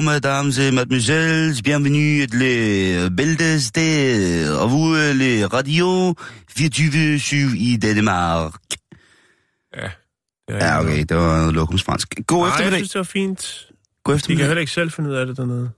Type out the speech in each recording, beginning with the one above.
bonjour, mesdames et mademoiselles, bienvenue à les Bæltestedet, og vous øh, les radio 24 i Danmark. Ja, Ja, okay, det var lokumsfransk. God Nej, jeg eftermiddag. synes, det var fint. God De kan eftermiddag. heller ikke selv finde ud af det dernede.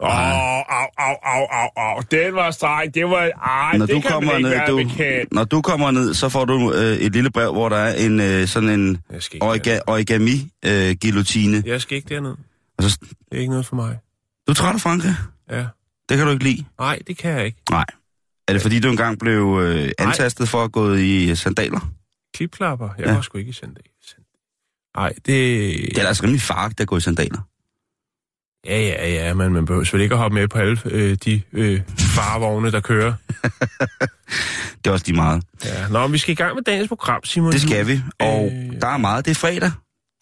Åh, oh, au, au, au, au, au. Den var streng. Det var... Ej, Når det du, kan kommer ikke ned, være du, bekendt. når du kommer ned, så får du øh, et lille brev, hvor der er en øh, sådan en Jeg skal ikke, origa, origami øh, guillotine. jeg skal ikke derned. Og så, Det er ikke noget for mig. du er træt af Frankrig? Ja. Det kan du ikke lide? Nej, det kan jeg ikke. Nej. Er det fordi, du engang blev øh, antastet for at gå i øh, sandaler? Klipklapper. Jeg Ja. var sgu ikke i sandal. Nej, det... Det er altså rimelig farligt at gå i sandaler. Ja, ja, ja, men man behøver vel ikke at hoppe med på alle øh, de øh, farevogne, der kører. Det er også lige meget. Ja. Nå, men vi skal i gang med dagens program, Simon. Det skal vi, og Øh. der er meget. Det er fredag.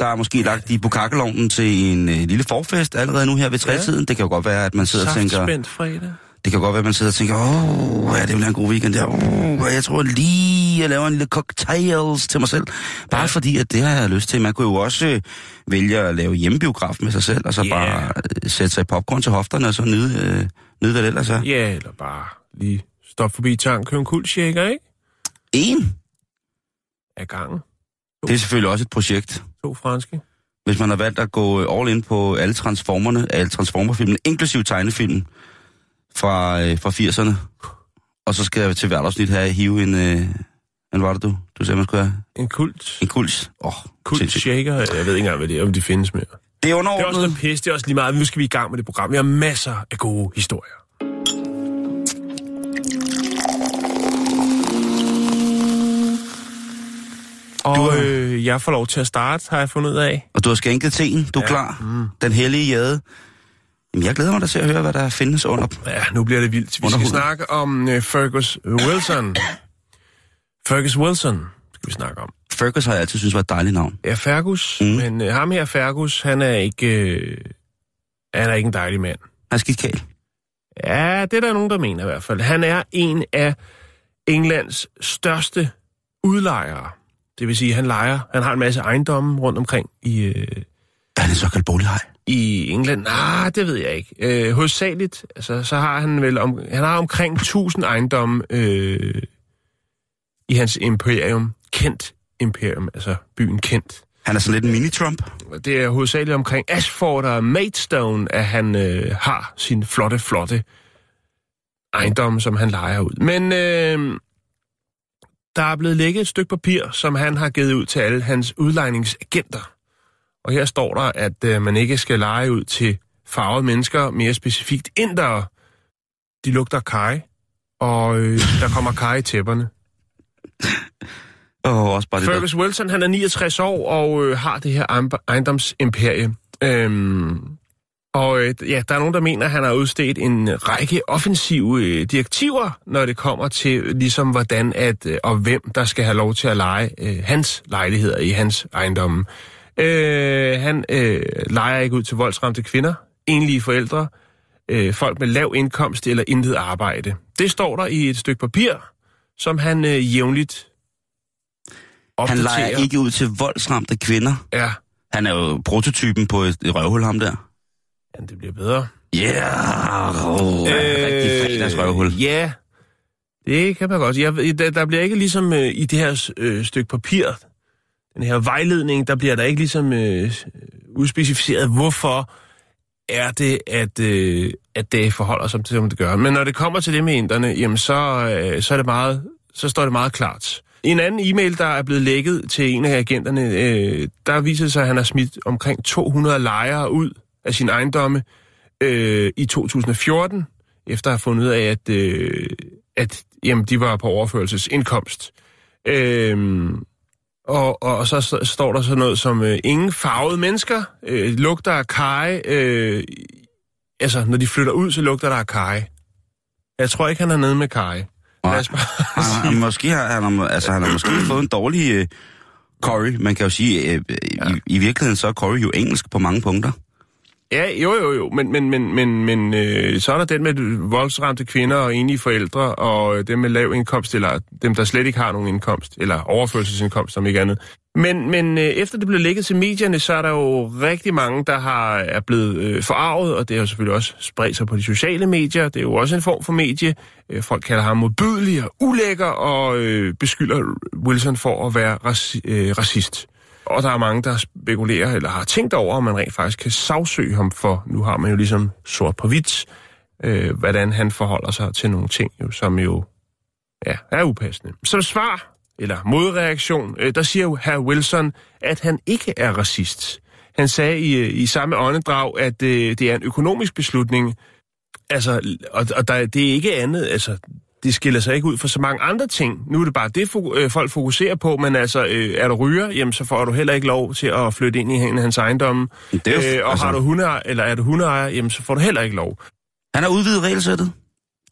Der er måske lagt i bukakkelovnen til en øh, lille forfest allerede nu her ved trætiden. Det kan jo godt være, at man sidder og tænker... Saftspændt fredag. Det kan godt være, at man sidder og tænker, åh, ja, det bliver en god weekend der. Åh, jeg tror lige, jeg laver en lille cocktails til mig selv. Bare Ja. fordi, at det har jeg lyst til. Man kunne jo også øh, vælge at lave hjemmebiograf med sig selv, og så Ja. bare øh, sætte sig i popcorn til hofterne, og så nyde, øh, nyde hvad det ellers er. Ja, eller bare lige stop forbi tank, købe en kuldshaker, ikke? En. Af gangen. Det er selvfølgelig også et projekt. To franske. hvis man har valgt at gå øh, all in på alle transformerne, alle transformerfilmene, inklusive tegnefilmen fra, øh, fra 80'erne. Og så skal jeg til hvert afsnit her hive en... Øh, hvad var det du? Du sagde, man skulle have En kult. en kuls. Åh, oh, Kuldshaker. Jeg ved ikke engang, hvad det er, om de findes mere. Det er Det er også underordnet. noget pis, det er også lige meget. Nu skal vi i gang med det program. Vi har masser af gode historier. Og øh, jeg får lov til at starte, har jeg fundet ud af. Og du har skænket teen. Du er ja. Klar. Mm. Den hellige jade. Jamen, jeg glæder mig da til at høre, hvad der findes under. Ja, nu bliver det vildt. Vi skal snakke om øh, Fergus Wilson. Fergus Wilson skal vi snakke om. Fergus har jeg altid synes var et dejligt navn. Ja, Fergus. Mm. Men øh, ham her, Fergus, han er ikke... Øh, han er ikke en dejlig mand. Han er skidt kæl. Ja, det er der nogen, der mener i hvert fald. Han er en af Englands største udlejere. Det vil sige, han lejer, han har en masse ejendomme rundt omkring i, øh, Er en såkaldt bolighej? i England. Nej, det ved jeg ikke. Øh, hovedsageligt, altså, så har han vel om, han har omkring 1000 ejendomme øh, i hans imperium. Kent imperium, altså byen Kent. Han er sådan lidt en mini-Trump. Det er hovedsageligt omkring Ashford og Maidstone, at han øh, har sin flotte, flotte ejendom, som han lejer ud. Men øh, der er blevet lægget et stykke papir, som han har givet ud til alle hans udlejningsagenter. Og her står der, at øh, man ikke skal lege ud til farvede mennesker, mere specifikt indere. De lugter kaj, og øh, der kommer kaj i tæpperne. Og også bare det der. Fergus Wilson, han er 69 år og øh, har det her ejendom- ejendomsimperie. Øhm, og øh, ja, der er nogen, der mener, at han har udstedt en række offensive øh, direktiver, når det kommer til ligesom hvordan at øh, og hvem der skal have lov til at lege øh, hans lejligheder i hans ejendomme. Øh, han øh, leger ikke ud til voldsramte kvinder, enlige forældre, øh, folk med lav indkomst eller intet arbejde. Det står der i et stykke papir, som han øh, jævnligt Han opdaterer. leger ikke ud til voldsramte kvinder. Ja, Han er jo prototypen på et røvhul, ham der. Ja, det bliver bedre. Ja, yeah, oh, øh, rigtig fredagsrøvhul. Ja, det kan man godt. Jeg, der, der bliver ikke ligesom øh, i det her øh, stykke papir, den her vejledning, der bliver der ikke ligesom øh, udspecificeret, hvorfor er det, at, øh, at det forholder sig til, som det gør. Men når det kommer til det med inderne, jamen så, øh, så, er det meget, så står det meget klart. En anden e-mail, der er blevet lækket til en af agenterne, øh, der viser sig, at han har smidt omkring 200 lejere ud af sin ejendomme, øh, i 2014, efter at have fundet ud af, at, øh, at jamen, de var på overførelsesindkomst. Øh, og, og, og så st- står der sådan noget som, øh, ingen farvede mennesker øh, lugter af kaj. Øh, altså, når de flytter ud, så lugter der af kaj. Jeg tror ikke, han er nede med kaj. Nej. Han, han, måske har, han, har- altså, han har måske fået en dårlig øh, Corey. Man kan jo sige, øh, ja. i, i virkeligheden så er Corey jo engelsk på mange punkter. Ja, jo, jo, jo, men, men, men, men, men øh, så er der den med voldsramte kvinder og enlige forældre, og øh, dem med lav indkomst, eller dem, der slet ikke har nogen indkomst, eller overførselsindkomst, som ikke andet. Men, men øh, efter det blev lægget til medierne, så er der jo rigtig mange, der har, er blevet øh, forarvet, og det har selvfølgelig også spredt sig på de sociale medier. Det er jo også en form for medie. Øh, folk kalder ham modbydelig og ulækker, og øh, beskylder Wilson for at være raci- øh, racist. Og der er mange, der spekulerer eller har tænkt over, om man rent faktisk kan sagsøge ham for, nu har man jo ligesom sort på hvidt, øh, hvordan han forholder sig til nogle ting, jo, som jo ja, er upassende. Som svar, eller modreaktion, øh, der siger jo herr Wilson, at han ikke er racist. Han sagde i, øh, i samme åndedrag, at øh, det er en økonomisk beslutning, altså, og, og der, det er ikke andet, altså, det skiller sig ikke ud for så mange andre ting. Nu er det bare det, øh, folk fokuserer på, men altså, øh, er du ryger, jamen, så får du heller ikke lov til at flytte ind i hans ejendomme. Det er jo, Øh, og altså- har du hundeejer, eller er du hundeejer, jamen, så får du heller ikke lov. Han har udvidet regelsættet.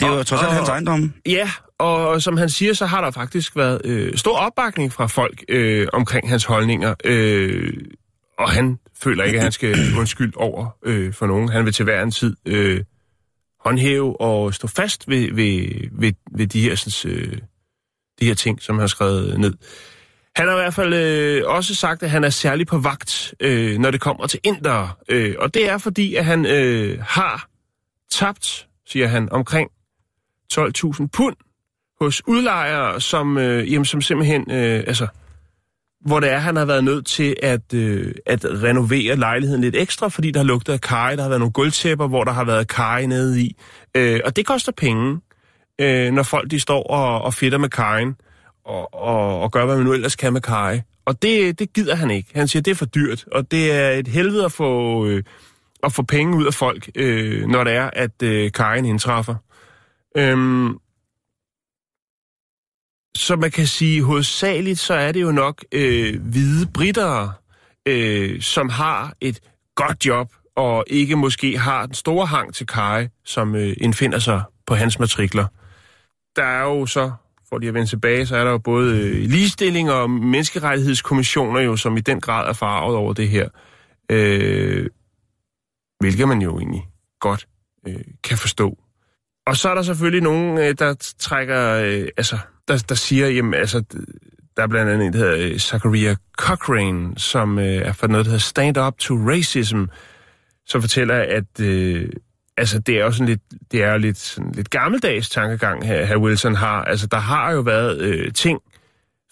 Det er jo Og- trods alt hans ejendom. Ja, og som han siger, så har der faktisk været øh, stor opbakning fra folk øh, omkring hans holdninger. Øh, og han føler ikke, at han skal undskylde over øh, for nogen. Han vil til hver en tid øh, håndhæve og stå fast ved, ved, ved, ved de, her, sådan, øh, de her ting, som han har skrevet ned. Han har i hvert fald øh, også sagt, at han er særlig på vagt, øh, når det kommer til indere. Øh, og det er fordi, at han øh, har tabt, siger han, omkring 12.000 pund hos udlejere, som, øh, jamen, som simpelthen, øh, altså, hvor det er, han har været nødt til at, øh, at renovere lejligheden lidt ekstra, fordi der har lugtet af kaj, der har været nogle gulvtæpper, hvor der har været kaj nede i. Øh, og det koster penge, øh, når folk de står og, og fitter med kajen, og, og, og gør, hvad man nu ellers kan med kaj. Og det, det gider han ikke. Han siger, det er for dyrt, og det er et helvede at få, øh, at få penge ud af folk, øh, når det er, at øh, kajen indtræffer. Øhm, så man kan sige, hovedsageligt så er det jo nok øh, hvide britter, øh, som har et godt job, og ikke måske har den store hang til Kai, som øh, indfinder sig på hans matrikler. Der er jo så, for lige at vende tilbage, så er der jo både øh, ligestilling og menneskerettighedskommissioner jo, som i den grad er farvet over det her. Øh, hvilket man jo egentlig godt øh, kan forstå. Og så er der selvfølgelig nogen, øh, der trækker, øh, altså, der, der siger, jamen, altså, der er blandt andet en, der hedder øh, Zachariah Cochrane, som øh, er fra noget, der hedder Stand Up to Racism, som fortæller, at øh, altså, det er jo sådan lidt, det er jo lidt, sådan lidt gammeldags tankegang, her, her Wilson har. Altså, der har jo været øh, ting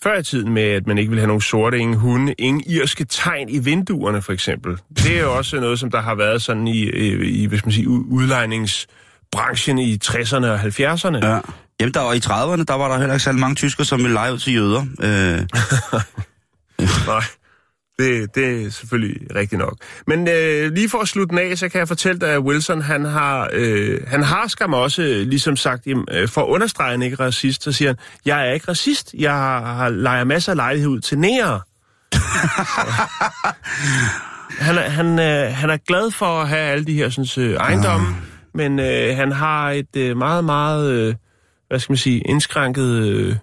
før i tiden med, at man ikke vil have nogen sorte, ingen hunde, ingen irske tegn i vinduerne, for eksempel. Det er jo også noget, som der har været sådan i, øh, i, i hvis man siger, udlejnings udlejningsbranchen i 60'erne og 70'erne. Ja. Jamen, der i 30'erne, der var der heller ikke særlig mange tyskere, som ville lege ud til jøder. Øh, Nej, det, det er selvfølgelig rigtigt nok. Men øh, lige for at slutte den af, så kan jeg fortælle dig, at Wilson, han har, øh, han har skam også ligesom sagt, jamen, øh, for at understrege, han ikke er racist, så siger han, jeg er ikke racist, jeg har, har lejer masser af lejlighed ud til nære. han, er, han, øh, han er glad for at have alle de her sådan, øh, ejendomme, men øh, han har et øh, meget, meget, øh, hvad skal man sige, indskrænket... Øh,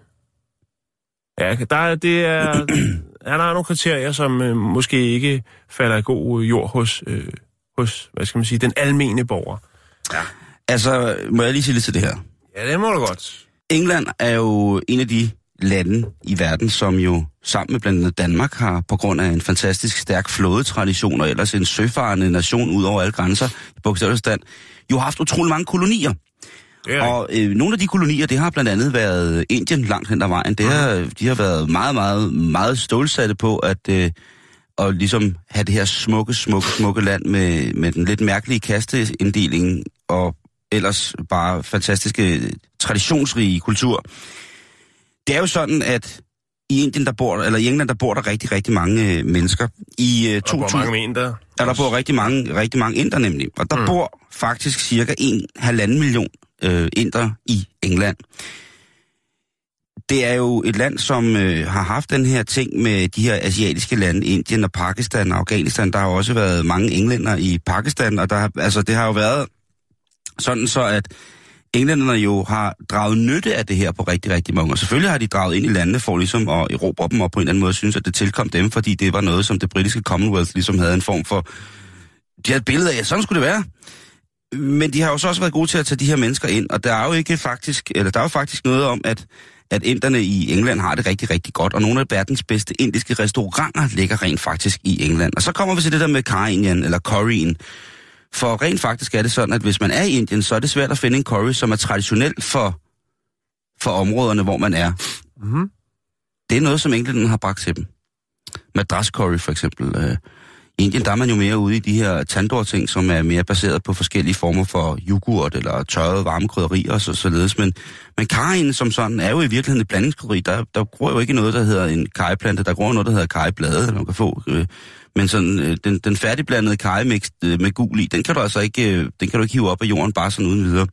Ja, der er, det er, han har nogle kriterier, som øh, måske ikke falder i god jord hos, øh, hos, hvad skal man sige, den almene borger. altså, må jeg lige sige lidt til det her? Ja, det må du godt. England er jo en af de lande i verden, som jo sammen med blandt andet Danmark har på grund af en fantastisk stærk flådetradition og ellers en søfarende nation ud over alle grænser i bogstaveligstand, jo har haft utrolig mange kolonier. Og øh, nogle af de kolonier, det har blandt andet været Indien langt hen ad vejen. Det har, de har været meget, meget, meget stålsatte på at, øh, at ligesom have det her smukke, smukke, smukke land med, med den lidt mærkelige kasteinddeling og ellers bare fantastiske, traditionsrige kultur. Det er jo sådan, at i Indien, der bor, eller i England, der bor der rigtig, rigtig mange øh, mennesker. I øh, Og hvor 2000 mange mener der? er der bor rigtig mange, rigtig mange inder nemlig. Og der mm. bor faktisk cirka en halvanden million øh, indere i England. Det er jo et land, som øh, har haft den her ting med de her asiatiske lande, Indien og Pakistan og Afghanistan. Der har jo også været mange englænder i Pakistan, og der, har- altså, det har jo været sådan så, at englænderne jo har draget nytte af det her på rigtig, rigtig mange. Og selvfølgelig har de draget ind i landene for ligesom at erobre dem, og på en eller anden måde synes, at det tilkom dem, fordi det var noget, som det britiske Commonwealth ligesom havde en form for... De havde et billede af, at sådan skulle det være. Men de har jo så også været gode til at tage de her mennesker ind, og der er jo ikke faktisk, eller der er jo faktisk noget om, at, at inderne i England har det rigtig, rigtig godt, og nogle af verdens bedste indiske restauranter ligger rent faktisk i England. Og så kommer vi til det der med Karien, eller curryen. For rent faktisk er det sådan, at hvis man er i Indien, så er det svært at finde en curry, som er traditionel for, for områderne, hvor man er. Mhm. Det er noget, som englænderne har bragt til dem. Madras curry for eksempel. Øh, I Indien der er man jo mere ude i de her tandoor-ting, som er mere baseret på forskellige former for yoghurt eller tørrede varme krydderier og så, således. Men, men karien som sådan er jo i virkeligheden et blandingskrydderi. Der, der gror jo ikke noget, der hedder en kariplante. Der gror noget, der hedder kariblade, man kan få. Øh, men sådan, øh, den, den færdigblandede karimix øh, med gul i, den kan du altså ikke, øh, den kan du ikke hive op af jorden bare sådan uden videre.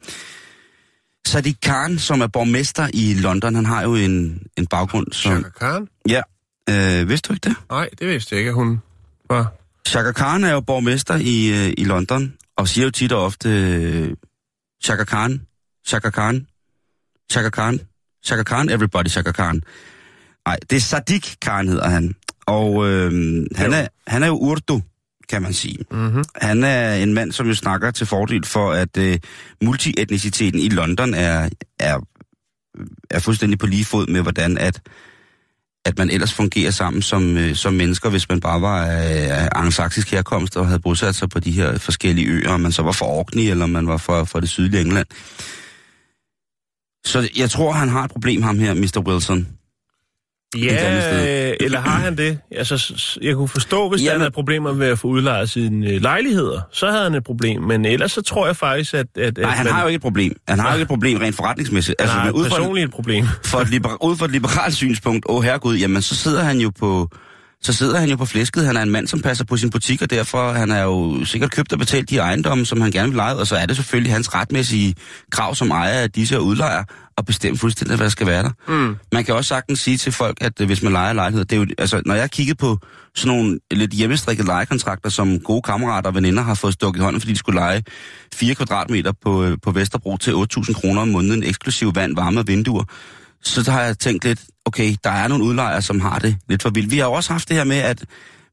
Sadiq Khan, som er borgmester i London, han har jo en, en baggrund som... Chaka Khan? Ja, øh, vidste du ikke det? Nej, det vidste jeg ikke, at hun var. Chaka Khan er jo borgmester i, øh, i London, og siger jo tit og ofte, øh, Chaka Khan, Chaka Khan, Chaka Khan, Chaka Khan, everybody Chaka Khan. Nej, det er Sadiq Khan hedder han. Og øh, han, Jo. er, han er jo urdu, kan man sige. Mm-hmm. Han er en mand, som jo snakker til fordel for, at øh, multietniciteten i London er, er, er fuldstændig på lige fod med, hvordan at, at man ellers fungerer sammen som, øh, som mennesker, hvis man bare var af, øh, angelsaksisk herkomst og havde bosat sig på de her forskellige øer, om man så var fra Orkney, eller man var fra, fra det sydlige England. Så jeg tror, han har et problem, ham her, Mr. Wilson. Ja, eller har han det? Altså, jeg kunne forstå, hvis Jamen- han havde problemer med at få udlejet sine øh, lejligheder, så havde han et problem. Men ellers så tror jeg faktisk, at... at Nej, at han man, har jo ikke et problem. Han har jo ikke et problem rent forretningsmæssigt. han har ud personligt et problem. for et liber, ud fra et liberalt synspunkt, åh herregud, jamen så sidder han jo på så sidder han jo på flæsket. Han er en mand, som passer på sin butik, og derfor han er jo sikkert købt og betalt de ejendomme, som han gerne vil lege, og så er det selvfølgelig hans retmæssige krav som ejer af disse her udlejer at bestemme fuldstændig, hvad der skal være der. Mm. Man kan også sagtens sige til folk, at øh, hvis man leger lejlighed, det er jo, altså, når jeg kigger på sådan nogle lidt hjemmestrikkede lejekontrakter, som gode kammerater og veninder har fået stukket i hånden, fordi de skulle lege 4 kvadratmeter på, øh, på Vesterbro til 8.000 kroner om måneden, eksklusiv vand, varme og vinduer, så har jeg tænkt lidt, okay, der er nogle udlejere, som har det lidt for vildt. Vi har jo også haft det her med, at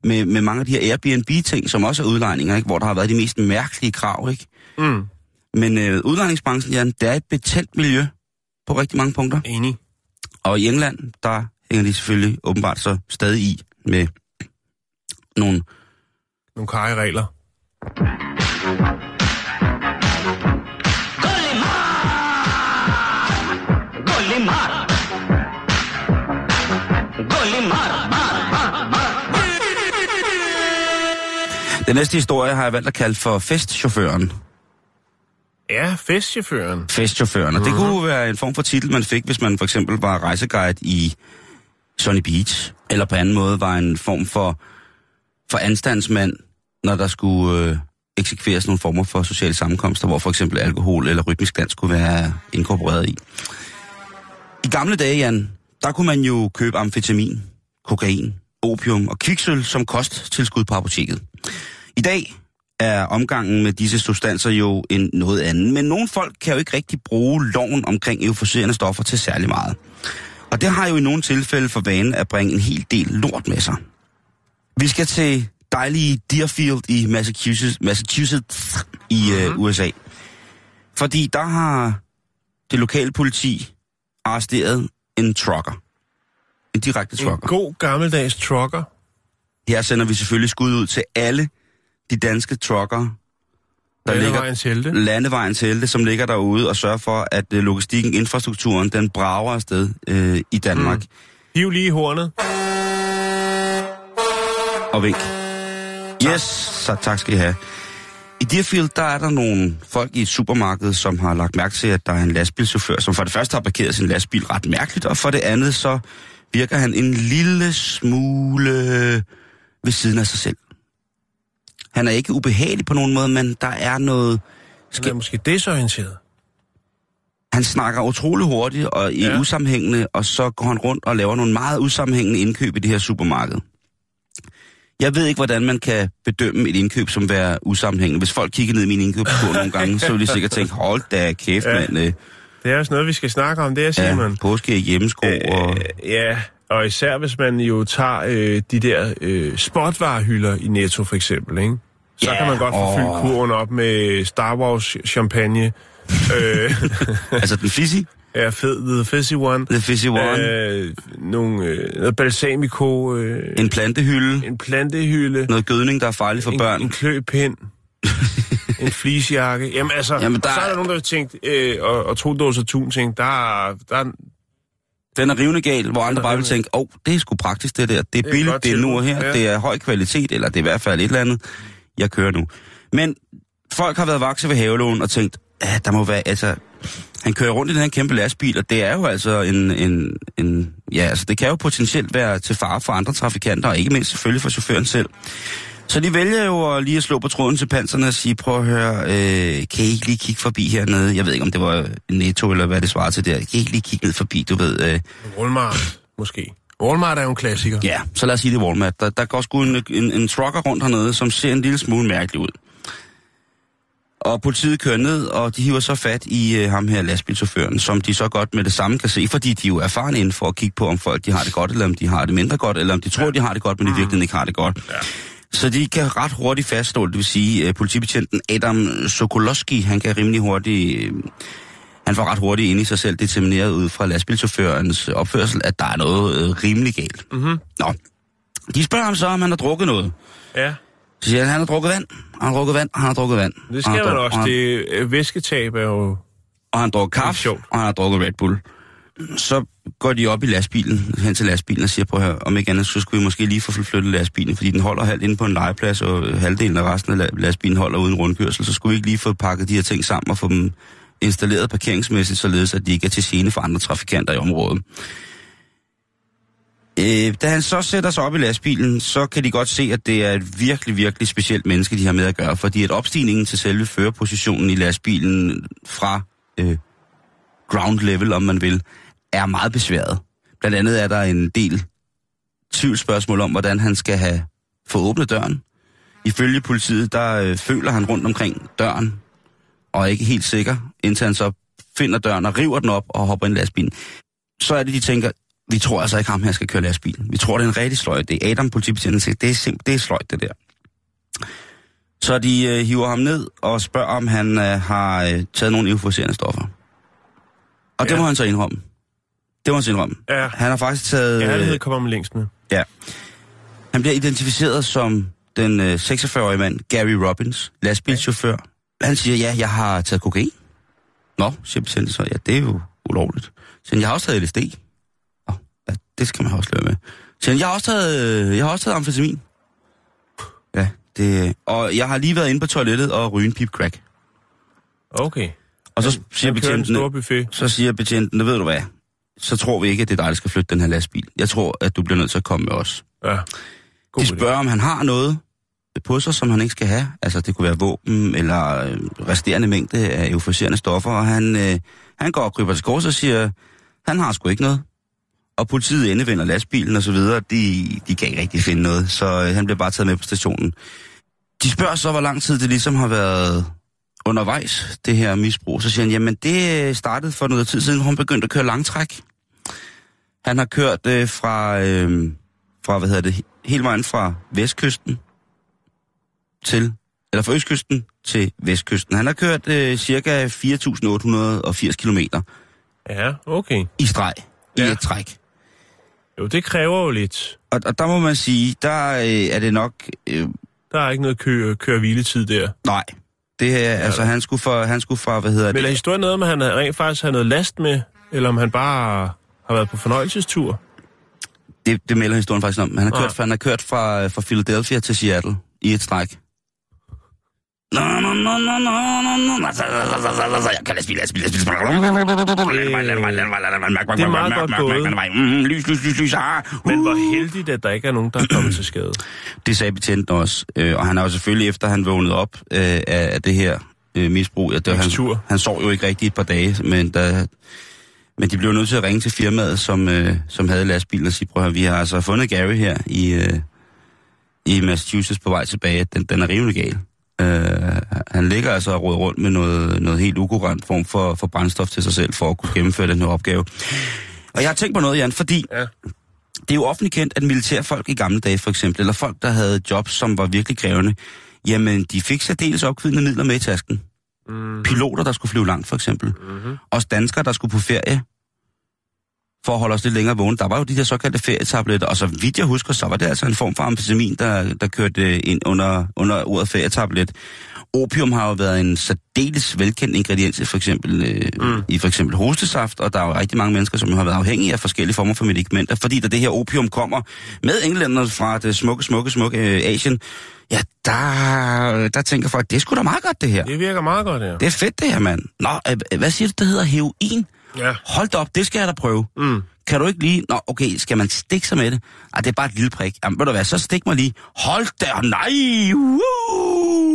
med, med mange af de her Airbnb-ting, som også er udlejninger, ikke? hvor der har været de mest mærkelige krav. Ikke? Mm. Men øh, udlejningsbranchen, Jan, det er et betændt miljø på rigtig mange punkter. Enig. Og i England, der hænger de selvfølgelig åbenbart så stadig i med nogle... Nogle karri-regler. Den næste historie har jeg valgt at kalde for festchaufføren. Ja, festchaufføren. Festchaufføren. Og det kunne være en form for titel, man fik, hvis man for eksempel var rejseguide i Sunny Beach, eller på anden måde var en form for, for anstandsmand, når der skulle øh, eksekveres nogle former for sociale sammenkomster, hvor for eksempel alkohol eller rytmisk dans skulle være inkorporeret i. I gamle dage, Jan, der kunne man jo købe amfetamin, kokain, opium og kviksøl som kosttilskud på apoteket. I dag er omgangen med disse substanser jo en noget anden, men nogle folk kan jo ikke rigtig bruge loven omkring euforiserende stoffer til særlig meget. Og det har jo i nogle tilfælde for vane at bringe en hel del lort med sig. Vi skal til dejlige Deerfield i Massachusetts, Massachusetts i øh, USA. Fordi der har det lokale politi arresteret en trucker. En direkte En trucker. god gammeldags trucker. Her sender vi selvfølgelig skud ud til alle de danske trucker, der ligger Landevejens helte. landevejens helte, som ligger derude og sørger for, at øh, logistikken, infrastrukturen, den brager afsted øh, i Danmark. Mm. Hiv lige i hornet. Og vink. Yes, så tak skal I have. I Deerfield, der er der nogle folk i et supermarked, som har lagt mærke til, at der er en lastbilchauffør, som for det første har parkeret sin lastbil ret mærkeligt, og for det andet så virker han en lille smule ved siden af sig selv. Han er ikke ubehagelig på nogen måde, men der er noget Han er måske desorienteret. han snakker utrolig hurtigt og i Ja. ja. usammenhængende, og så går han rundt og laver nogle meget usammenhængende indkøb i det her supermarked. Jeg ved ikke, hvordan man kan bedømme et indkøb som være usammenhængende. Hvis folk kigger ned i min indkøbskurv nogle gange, så vil de sikkert tænke, hold da kæft, Ja. ja. mand. Øh, Det er også noget, vi skal snakke om, det er ja, Simon. påske hjemmesko og... Øh, ja, og især hvis man jo tager øh, de der øh, spotvarehylder i Netto for eksempel, ikke? Så Ja, kan man godt få fyldt åh. kurven op med Star Wars champagne. øh, Altså den fizzy, ja, fed, the fizzy one. the fizzy one, Øh, nogle, øh, noget balsamico, øh, en plantehylde, en plantehylde, noget gødning, der er farligt for en, børn. en kløpind, en fleecejakke. Jamen altså, Jamen, der så er er- der nogen, der har tænkt, øh, og, og to dåser tun tænkt, der, er- der, er- Den er rivende gal, hvor andre bare vil tænke, åh, oh, det er sgu praktisk det der. Det er Det er billigt, det er nu og her, ja. det er høj kvalitet, eller det er i hvert fald et eller andet. Jeg kører nu. Men folk har været vakse ved havelån og tænkt, ja, der må være, altså... Han kører rundt i den her kæmpe lastbil, og det er jo altså en, en, en... Ja, altså det kan jo potentielt være til fare for andre trafikanter, og ikke mindst selvfølgelig for chaufføren selv. Så de vælger jo at lige at slå på tråden til panserne og sige, prøv at høre, øh, kan I ikke lige kigge forbi hernede? Jeg ved ikke, om det var Netto eller hvad det svarer til der. Kan I ikke lige kigge ned forbi, du ved... Øh, Walmart måske. Walmart er jo en klassiker. Ja, så lad os sige det Walmart. Der, der går sgu en, en, en trucker rundt hernede, som ser en lille smule mærkelig ud. Og politiet kører ned, og de hiver så fat i øh, ham her lastbilchaufføren, som de så godt med det samme kan se, fordi de er jo erfarne inden for at kigge på, om folk de har det godt, eller om de har det mindre godt, eller om de tror, ja. de har det godt, men i virkeligheden ikke har det godt. Ja. Så de kan ret hurtigt faststå, det vil sige, øh, politibetjenten Adam Sokolowski, han kan rimelig hurtigt... Øh, han får ret hurtigt ind i sig selv determineret ud fra lastbilchaufførens opførsel, at der er noget øh, rimelig galt. Mm-hmm. Nå, de spørger ham så, om han har drukket noget. Ja, Så siger han, at han har drukket vand, han har drukket vand, han har drukket vand. det har man også. Og han, Det, øh, væsketab er jo... og han har drukket kaffe, og han har drukket Red Bull. Så går de op i lastbilen, hen til lastbilen og siger, på her, om ikke andet, så skulle vi måske lige få flyttet lastbilen, fordi den holder halvt inde på en legeplads, og halvdelen af resten af lastbilen holder uden rundkørsel, så skulle vi ikke lige få pakket de her ting sammen og få dem installeret parkeringsmæssigt, således at de ikke er til gene for andre trafikanter i området. Øh, da han så sætter sig op i lastbilen, så kan de godt se, at det er et virkelig, virkelig specielt menneske, de har med at gøre, fordi at opstigningen til selve førerpositionen i lastbilen fra øh, ground level, om man vil, er meget besværet. Blandt andet er der en del tvivlsspørgsmål om, hvordan han skal have få åbnet døren. Ifølge politiet, der øh, føler han rundt omkring døren, og er ikke helt sikker, indtil han så finder døren og river den op og hopper ind i lastbilen. Så er det, de tænker, vi tror altså ikke ham her skal køre lastbil. Vi tror, det er en rigtig sløjt. Det er Adam, politibetjenten, siger, det er simpelthen, det er sløjt, det der. Så de øh, hiver ham ned og spørger, om han øh, har øh, taget nogle euforiserende stoffer. Og ja. det må han så indrømme. Det må han så indrømme. Ja, Han har faktisk taget... ærlighed kommer man længst med. Ja. Han bliver identificeret som den øh, 46-årige mand, Gary Robbins, lastbilchauffør. Han siger, ja, jeg har taget kokain. Nå, siger betjenten så, ja, det er jo ulovligt. Så jeg har også taget LSD. Nå, ja, det skal man også lade med. Så jeg har også taget, øh, jeg har også taget amfetamin. Ja, det, og jeg har lige været inde på toilettet og ryge en pip crack. Okay. Og så siger betjenten, så siger betjenten, ved du hvad, så tror vi ikke, at det er dig, der skal flytte den her lastbil. Jeg tror, at du bliver nødt til at komme med os. Ja. God De idé. spørger, om han har noget på sig, som han ikke skal have. Altså, det kunne være våben eller øh, resterende mængde af euforiserende stoffer. Og han, øh, han går og kryber til kors og siger, han har sgu ikke noget. Og politiet endevender lastbilen og så videre. De, de kan ikke rigtig finde noget, så øh, han bliver bare taget med på stationen. De spørger så, hvor lang tid det ligesom har været undervejs, det her misbrug. Så siger han, jamen det øh, startede for noget tid siden, hvor han begyndte at køre langtræk. Han har kørt øh, fra, øh, fra, hvad hedder det, hele vejen fra vestkysten til, eller fra østkysten til vestkysten. Han har kørt øh, cirka 4.880 kilometer Ja, okay. i streg, i Ja. et træk. Jo, det kræver jo lidt. Og, og der må man sige, der øh, er det nok, øh, Der er ikke noget køre, køre hviletid der. nej, det her, altså han skulle, fra, han skulle fra, hvad hedder Men er det, historien noget om, at han rent faktisk har noget last med, eller om han bare har været på fornøjelsestur? det, det melder historien faktisk om. Han har kørt, fra, han har kørt fra, fra Philadelphia til Seattle i et stræk. Jeg kan lade spille, lade spille, lade spille. Det er meget godt gået. Mm, Lys, lys, lys, lys. ah. Men hvor heldigt, at der ikke er nogen, der er kommet til skade. Det sagde betjenten også. Øh, og han har jo selvfølgelig, efter han vågnede op øh, af, det her øh, misbrug. Ja, det, var- han, han sov jo ikke rigtig et par dage, men, da, men de blev nødt til at ringe til firmaet, som, øh, som havde lastbilen og sige, prøv at vi har altså fundet Gary her i, øh, i Massachusetts på vej tilbage. Den, den er rimelig gal. Øh, han ligger altså og råder rundt med noget, noget helt ukurant form for, for brændstof til sig selv, for at kunne gennemføre den her opgave. Og jeg har tænkt på noget, Jan, fordi Ja. det er jo offentligt kendt, at militærfolk i gamle dage for eksempel, eller folk, der havde jobs, som var virkelig krævende, jamen de fik særdeles opkvidende midler med i tasken. Mm. Piloter, der skulle flyve langt for eksempel. Mm-hmm. Også danskere, der skulle på ferie for at holde os lidt længere vågne. Der var jo de der såkaldte ferietabletter, og så vidt jeg husker, så var det altså en form for amfetamin, der, der kørte ind under, under ordet ferietablet. Opium har jo været en særdeles velkendt ingrediens i for eksempel, øh, mm. i for eksempel hostesaft, og der er jo rigtig mange mennesker, som har været afhængige af forskellige former for medicamenter, fordi da det her opium kommer med englænderne fra det smukke, smukke, smukke øh, Asien, ja, der, der tænker folk, det er sgu da meget godt det her. Det virker meget godt, ja. Det er fedt det her, mand. Nå, øh, hvad siger du, det hedder heroin? Ja. Hold da op, det skal jeg da prøve. Mm. Kan du ikke lige... Nå, okay, skal man stikke sig med det? Ej, det er bare et lille prik. Jamen, ved du hvad, så stik mig lige. Hold da, nej! Woo!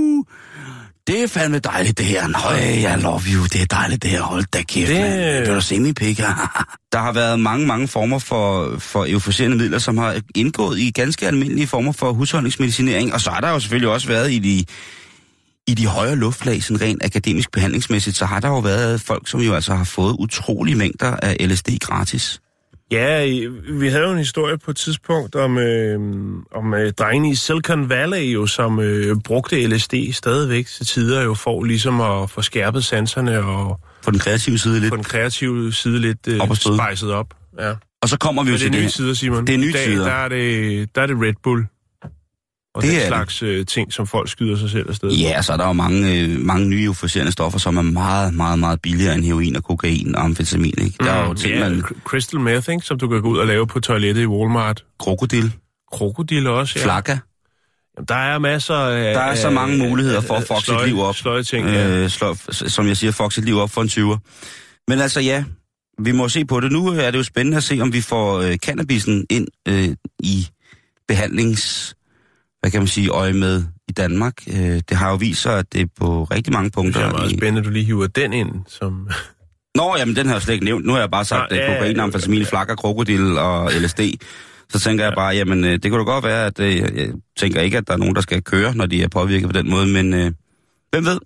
Det er fandme dejligt, det her. Nøj, jeg love you. Det er dejligt, det her. Hold da kæft, Det- det... mand. Vil du se min pik? Der har været mange, mange former for, for euforiserende midler, som har indgået i ganske almindelige former for husholdningsmedicinering. Og så har der jo selvfølgelig også været i de, i de højere luftlag, sådan rent akademisk behandlingsmæssigt, så har der jo været folk, som jo altså har fået utrolige mængder af LSD gratis. Ja, vi havde jo en historie på et tidspunkt om, øh, om øh, drengene i Silicon Valley, jo, som øh, brugte LSD stadigvæk til tider, jo for ligesom at få skærpet sanserne og På den kreative side lidt. på den kreative side lidt øh, Op spejset op. Ja. Og så kommer vi jo Men det er til nye det. sider, Simon. Det er nye dag, tider. Der er det, der er det Red Bull. Og Det er den det. slags øh, ting, som folk skyder sig selv afsted. Ja, så er der jo mange, øh, mange nye euforiserende stoffer, som er meget, meget, meget billigere end heroin og kokain og amfetamin. Ikke? Der er jo ting, Mm, ja, man... cr- Crystal meth, ikke, som du kan gå ud og lave på toilettet i Walmart. Krokodil, Krokodil også, ja. flakka. Jamen, der er masser af... Der er så mange muligheder for at fuck sit liv op. Sløje ting, ja. Øh, slå, som jeg siger, fuck sit liv op for en 20'er. Men altså ja, vi må se på det. Nu er det jo spændende at se, om vi får øh, cannabisen ind øh, i behandlings... Hvad kan man sige, øje med i Danmark. Øh, det har jo vist sig, at det er på rigtig mange Det punkter... er meget i- spændende, at du lige hiver den ind, som... Nå, jamen den har jeg slet ikke nævnt. Nu har jeg bare sagt Nå, ja, kokain, ja, amfetamin, ja. flakker, krokodil og LSD. Så tænker jeg bare, jamen øh, det kunne da godt være, at øh, jeg tænker ikke, at der er nogen, der skal køre, når de er påvirket på den måde, men øh, hvem ved?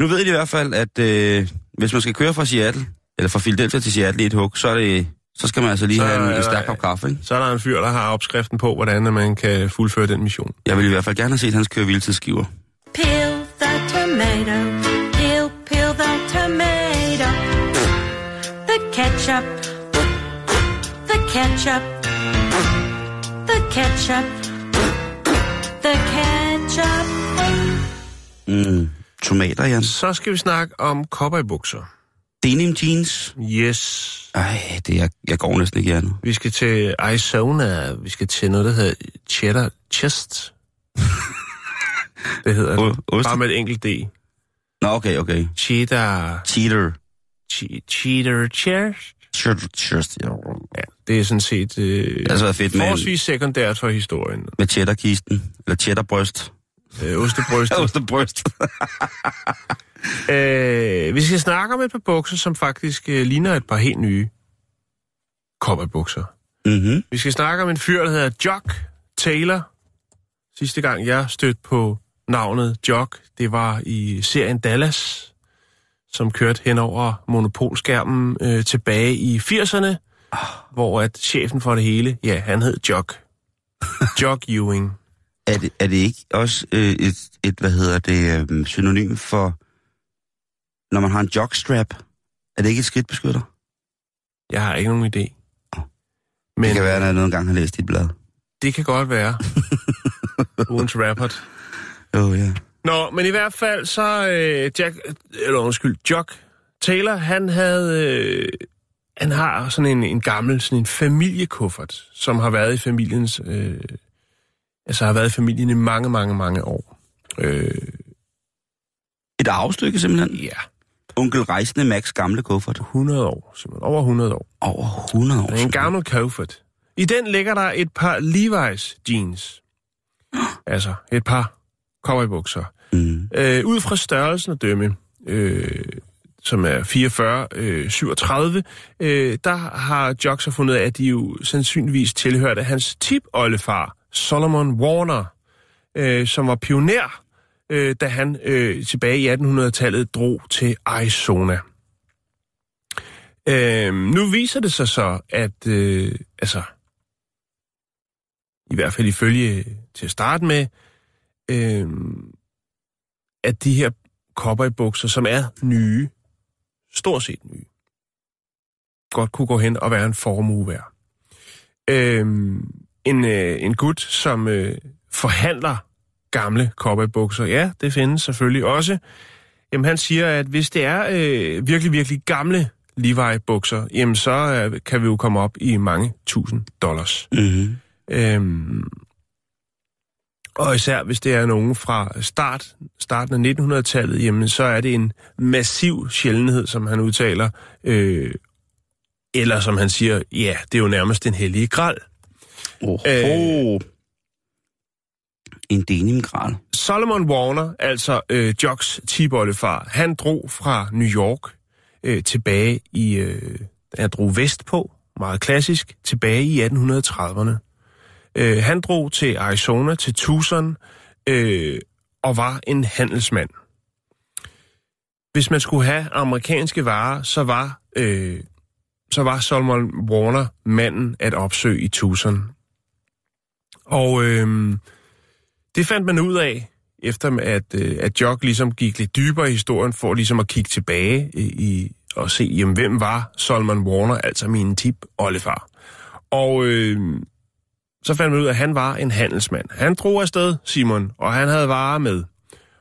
Nu ved de i hvert fald, at øh, hvis man skal køre fra Seattle, eller fra Philadelphia til Seattle i et hug, så, er det, så skal man altså lige Så have en, en der- stærk kop kaffe, ikke? Så er der en fyr, der har opskriften på, hvordan man kan fuldføre den mission. Jeg vil i hvert fald gerne have set hans køre vildtidsskiver. Peel the tomato. Peel, peel the tomato. The ketchup. The ketchup. The ketchup. The ketchup. Mm, tomater, Jan. Så skal vi snakke om cowboybukser. Denim jeans. Yes. Ej, det er, jeg går næsten ikke andet. Vi skal til Arizona. Vi skal til noget, der hedder Cheddar Chest. det hedder O- det. Bare med et enkelt D. Nå, okay, okay. Cheddar... Cheater. Che- Cheddar Chest. Cheater, cheater, ja. Ja, det er sådan set øh, altså fedt med, forholdsvis sekundært for historien. med cheddarkisten. Eller cheddarbryst. Øh, ostebryst. Osterbryst. øh, vi skal snakke om et par bukser, som faktisk øh, ligner et par helt nye cowboybukser. mm-hmm. Vi skal snakke om en fyr, der hedder Jock Taylor. Sidste gang jeg stødte på navnet Jock, det var i serien Dallas, som kørte hen over monopolskærmen øh, tilbage i 80'erne, hvor at chefen for det hele, ja, han hed Jock. Jock Ewing. Er, det, er det ikke også øh, et, et, hvad hedder det, øh, synonym for, når man har en jockstrap? Er det ikke et skridtbeskytter? Jeg har ikke nogen idé. Men, det kan være, at jeg nogle gange har læst dit blad. det kan godt være. Ugens rappert. Jo, oh, ja. Nå, men i hvert fald så øh, Jack, eller undskyld, Jock Taylor, han havde, øh, han har sådan en, en gammel, sådan en familiekuffert, som har været i familiens, øh, altså har været i familien i mange, mange, mange år. Øh, Et arvestykke simpelthen. ja, Onkel Rejsende Max gamle kuffert. 100 år, simpelthen. Over 100 år. Over 100 år. Det er en gammel kuffert. I den ligger der et par Levi's jeans. Altså, et par cowboybukser. Mm. Øh, ud fra størrelsen at dømme, øh, som er 44, øh, 37, øh, der har så fundet at de jo sandsynligvis tilhørte hans tip-oldefar, Solomon Warner, øh, som var pioner, øh, da han øh, tilbage i 1800-tallet drog til Arizona. Øh, nu viser det sig så, at øh, altså, i hvert fald ifølge til at starte med, øh, at de her cowboybukser, som er nye, stort set nye, godt kunne gå hen og være en formue værd. Øh, en, øh, en gut, som øh, forhandler gamle cowboybukser, ja, det findes selvfølgelig også. Jamen, han siger, at hvis det er øh, virkelig, virkelig gamle Levi-bukser, jamen så øh, kan vi jo komme op i mange tusind dollars. Mm-hmm. Øhm, og især hvis det er nogen fra start, starten af 1900-tallet, jamen så er det en massiv sjældenhed, som han udtaler. Øh, eller som han siger, ja, det er jo nærmest en hellige gral. Oh, Øh. En denimgral. Solomon Warner, altså øh, Jocks tibollefar, han drog fra New York øh, tilbage i, øh, han drog vestpå, meget klassisk, tilbage i 1830'erne. Øh, han drog til Arizona, til Tucson, øh, og var en handelsmand. Hvis man skulle have amerikanske varer, så var, øh, så var Solomon Warner manden at opsøge i Tucson. Og øh, det fandt man ud af, efter at, øh, at Jock ligesom gik lidt dybere i historien, for ligesom at kigge tilbage i, i og se, jamen, hvem var Solomon Warner, altså min tip oldefar. Og øh, så fandt man ud af, at han var en handelsmand. Han drog afsted, Simon, og han havde varer med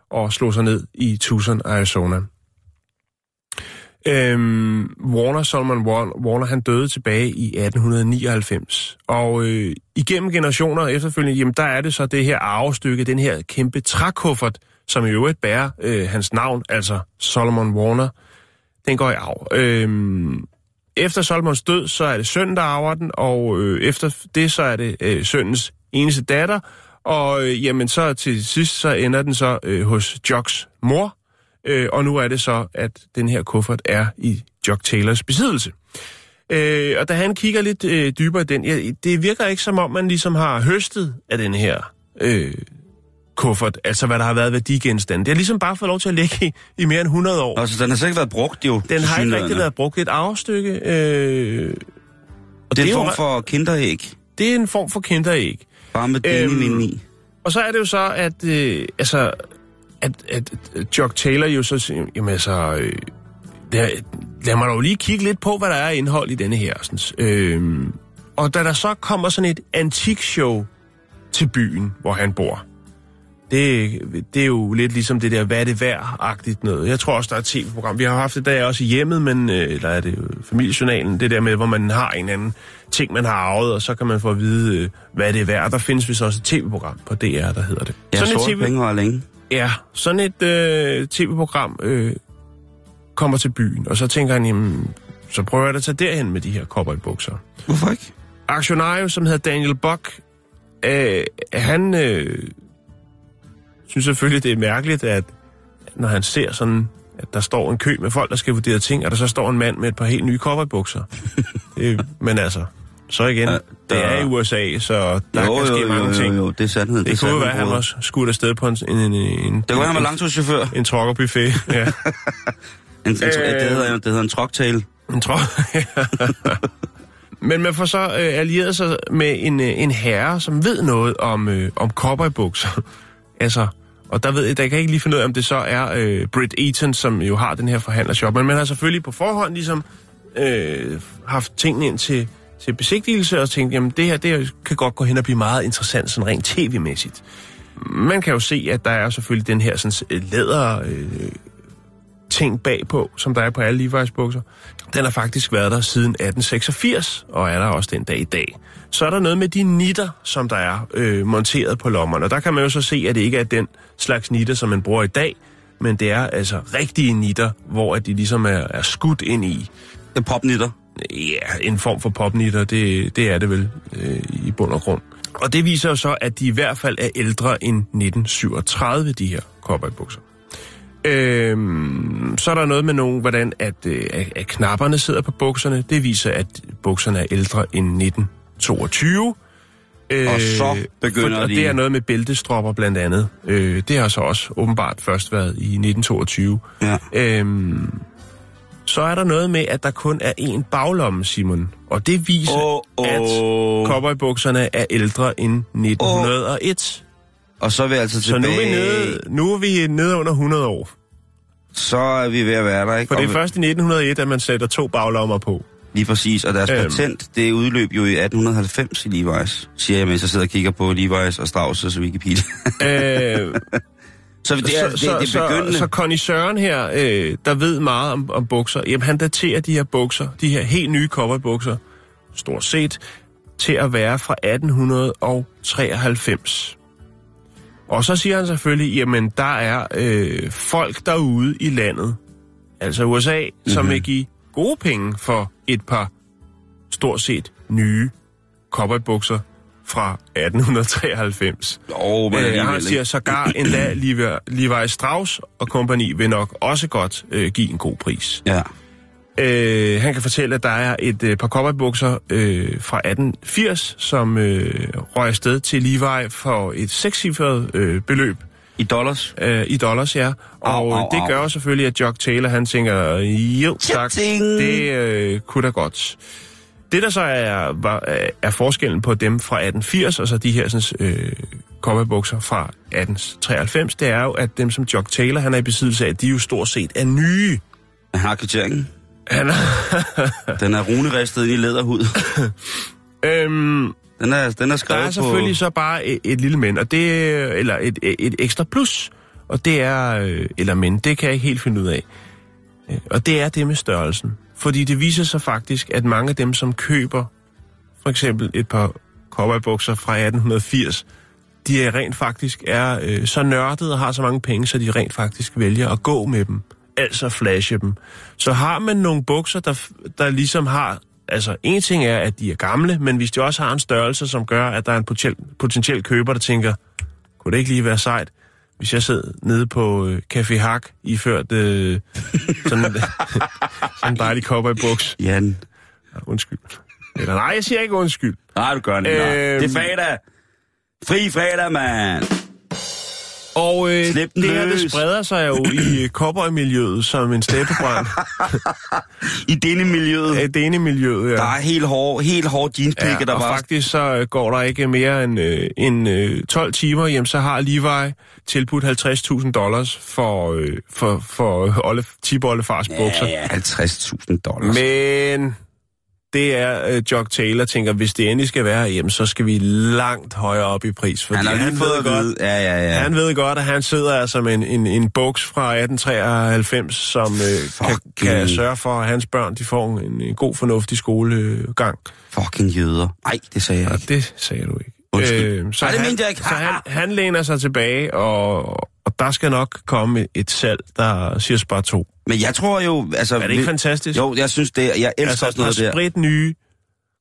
og slog sig ned i Tucson, Arizona. Øhm, Warner, Solomon Warner, han døde tilbage i 1899. Og øh, igennem generationer efterfølgende, jamen der er det så det her arvestykke, den her kæmpe trækuffert, som i øvrigt bærer øh, hans navn, altså Solomon Warner, den går i arv. Øhm, efter Solomons død, så er det sønnen, der arver den, og øh, efter det, så er det øh, sønnens eneste datter, og øh, jamen så til sidst, så ender den så øh, hos Jocks mor, øh, og nu er det så, at den her kuffert er i Jock Taylors besiddelse. Øh, og da han kigger lidt øh, dybere i den, ja, det virker ikke som om, man ligesom har høstet af den her øh, kuffert, altså hvad der har været værdigenstande. Det har ligesom bare fået lov til at ligge i, i mere end 100 år. Altså, den har sikkert været brugt jo. Den har ikke rigtig været brugt. Et arvestykke. Øh, og Det er en form for kinderæg. det er en form for kinderæg. Bare med øhm, i. Og så er det jo så, at, øh, altså, at, at, Jock Taylor jo så siger, jamen altså, øh, lad, lad mig dog lige kigge lidt på, hvad der er indhold i denne her. Sådan, øh, og da der så kommer sådan et antikshow til byen, hvor han bor, det, det er jo lidt ligesom det der, hvad er det værd-agtigt noget. Jeg tror også, der er et tv-program. Vi har haft det der også i hjemmet, men, øh, eller er det jo familiejournalen, det der med, hvor man har en anden ting, man har arvet, og så kan man få at vide, øh, hvad det er værd. Der findes vist også et tv-program på DR, der hedder det. Ja, sådan et sorte TV penge var længe. Ja, sådan et øh, tv-program øh, kommer til byen, og så tænker han, jamen, så prøver jeg at tage derhen med de her cowboybukser. Hvorfor ikke? Aktionario, som hedder Daniel Buck, øh, han øh, synes selvfølgelig, det er mærkeligt, at når han ser sådan, at der står en kø med folk, der skal vurdere ting, og der så står en mand med et par helt nye cowboybukser. det, men altså, så igen, Ja, det der- er i USA, så der jo, kan ske jo, mange jo, ting. jo, jo, det er sandheden. Det, det kunne jo sandheden, være, at han var skudt afsted på en, en, en, en, Det kunne være, han var en, langturschauffør. en trokkerbuffet. Ja. En, en, Øh. det, hedder, det hedder en trucktail. En tro. Men man får så øh, allieret sig med en, øh, en herre, som ved noget om, øh, om cowboybukser. altså, og der ved der kan jeg ikke lige finde ud af, om det så er øh, Britt Eaton, som jo har den her forhandlershop. Men man har selvfølgelig på forhånd ligesom øh, haft tingene ind til, til besigtigelse og tænkte, jamen det her, det her kan godt gå hen og blive meget interessant, sådan rent tv-mæssigt. Man kan jo se, at der er selvfølgelig den her sådan, øh, læder øh, ting bagpå, som der er på alle Levi's bukser. Den har faktisk været der siden 1886, og er der også den dag i dag. Så er der noget med de nitter, som der er øh, monteret på lommerne. Og der kan man jo så se, at det ikke er den slags nitter, som man bruger i dag, men det er altså rigtige nitter, hvor at de ligesom er, er skudt ind i. Den popnitter. Ja, en form for popnitter, det, det er det vel øh, i bund og grund. Og det viser så, at de i hvert fald er ældre end 1937, de her cowboybukser. Øhm, så er der noget med nogle, hvordan at, øh, at, at knapperne sidder på bukserne. Det viser, at bukserne er ældre end 1922. Øh, Og så begynder for, og de- det er noget med bæltestropper blandt andet. Øh, det har så også åbenbart først været i 1922. Ja. Øhm, så er der noget med, at der kun er én baglomme, Simon. Og det viser, Åh, åh. at cowboybukserne er ældre end 1901. Og så er vi altså Så nu tilbage. er, vi nede, nu er vi nede under 100 år. Så er vi ved at være der, ikke? For det er først i 1901, at man sætter to baglommer på. Lige præcis, og deres Øhm. patent, det udløb jo i 1890 i Levi's, siger jeg, mens jeg sidder og kigger på Levi's og Strauss' Wikipedia. øh, så det er, så, det, det er så, begyndende. så, så Connie Søren her, øh, der ved meget om, om bukser, jamen han daterer de her bukser, de her helt nye cowboybukser, stort set, til at være fra 1893. Og så siger han selvfølgelig, jamen der er øh, folk derude i landet, altså USA, mm-hmm. som Mhm. vil give gode penge for et par stort set nye cowboybukser fra 1893. Åh, men Øh, han siger sågar endda Levi, Levi Strauss og kompagni vil nok også godt øh, give en god pris. Ja. Øh, han kan fortælle, at der er et øh, par cowboybukser øh, fra 1880, som øh, røg afsted til Levi for et sekscifret øh, beløb I dollars. øh, i dollars, ja. Og Au, au, det au. gør jo selvfølgelig, at Jock Taylor, han tænker, jo tak, det øh, kunne da godt. Det, der så er, var, er forskellen på dem fra 1880, og så de her sådan, øh, cowboybukser fra 1893, det er jo, at dem, som Jock Taylor han er i besiddelse af, de jo stort set er nye. Han har kvitteringen. Han er, Den er runeristet i læderhud. øhm, Den er, den er der skrevet er selvfølgelig på... så bare et, et lille men, og det, eller et, et, et ekstra plus, og det er, øh, eller men, det kan jeg ikke helt finde ud af. Øh, Og det er det med størrelsen. Fordi det viser sig faktisk, at mange af dem, som køber for eksempel et par cowboybukser fra 1880, de er rent faktisk er øh, så nørdede og har så mange penge, så de rent faktisk vælger at gå med dem. Altså flashe dem. Så har man nogle bukser, der, der ligesom har... Altså, en ting er, at de er gamle, men hvis de også har en størrelse, som gør, at der er en potentiel, potentiel køber, der tænker, kunne det ikke lige være sejt, hvis jeg sidder nede på øh, Café Hak, iført øh, sådan, sådan en dejlig cowboybuks. Jan. Ja, undskyld. Eller nej, jeg siger ikke undskyld. Nej, du gør det ikke. Øhm. Det er fredag. Fri fredag, mand. Og øh, Slip det her, det spreder sig jo i øh, cowboy-miljøet som en steppebrand. I denne miljøet. Af denne miljøet, ja. Der er helt hårde, helt hårde jeanspikker, Ja, der og bare... faktisk så øh, går der ikke mere end, øh, end øh, 12 timer, jamen så har Levi tilbudt 50.000 dollars for, øh, for, for øh, Olle, Tip Ollefars bukser. Ja, ja, 50.000 dollars. Men det er øh, Jock Taylor tænker, hvis det endelig skal være, jamen så skal vi langt højere op i pris. Fordi han har lige fået ved godt, vide... Ja, ja, ja. Han ved godt, at han sidder altså med en, en, en buks fra 1893, som øh, kan, kan sørge for, at hans børn de får en, en god, fornuftig skolegang. Fucking jøder. Nej, det sagde jeg Ja, ikke. det sagde du ikke. Undskyld. så Nej, det han, mente jeg ikke. Så han, han læner sig tilbage, og der skal nok komme et salg, der siger bare to. Men jeg tror jo... Altså, Er det ikke vi- fantastisk? Jo, jeg synes det. Jeg elsker altså, sådan noget et par der. nye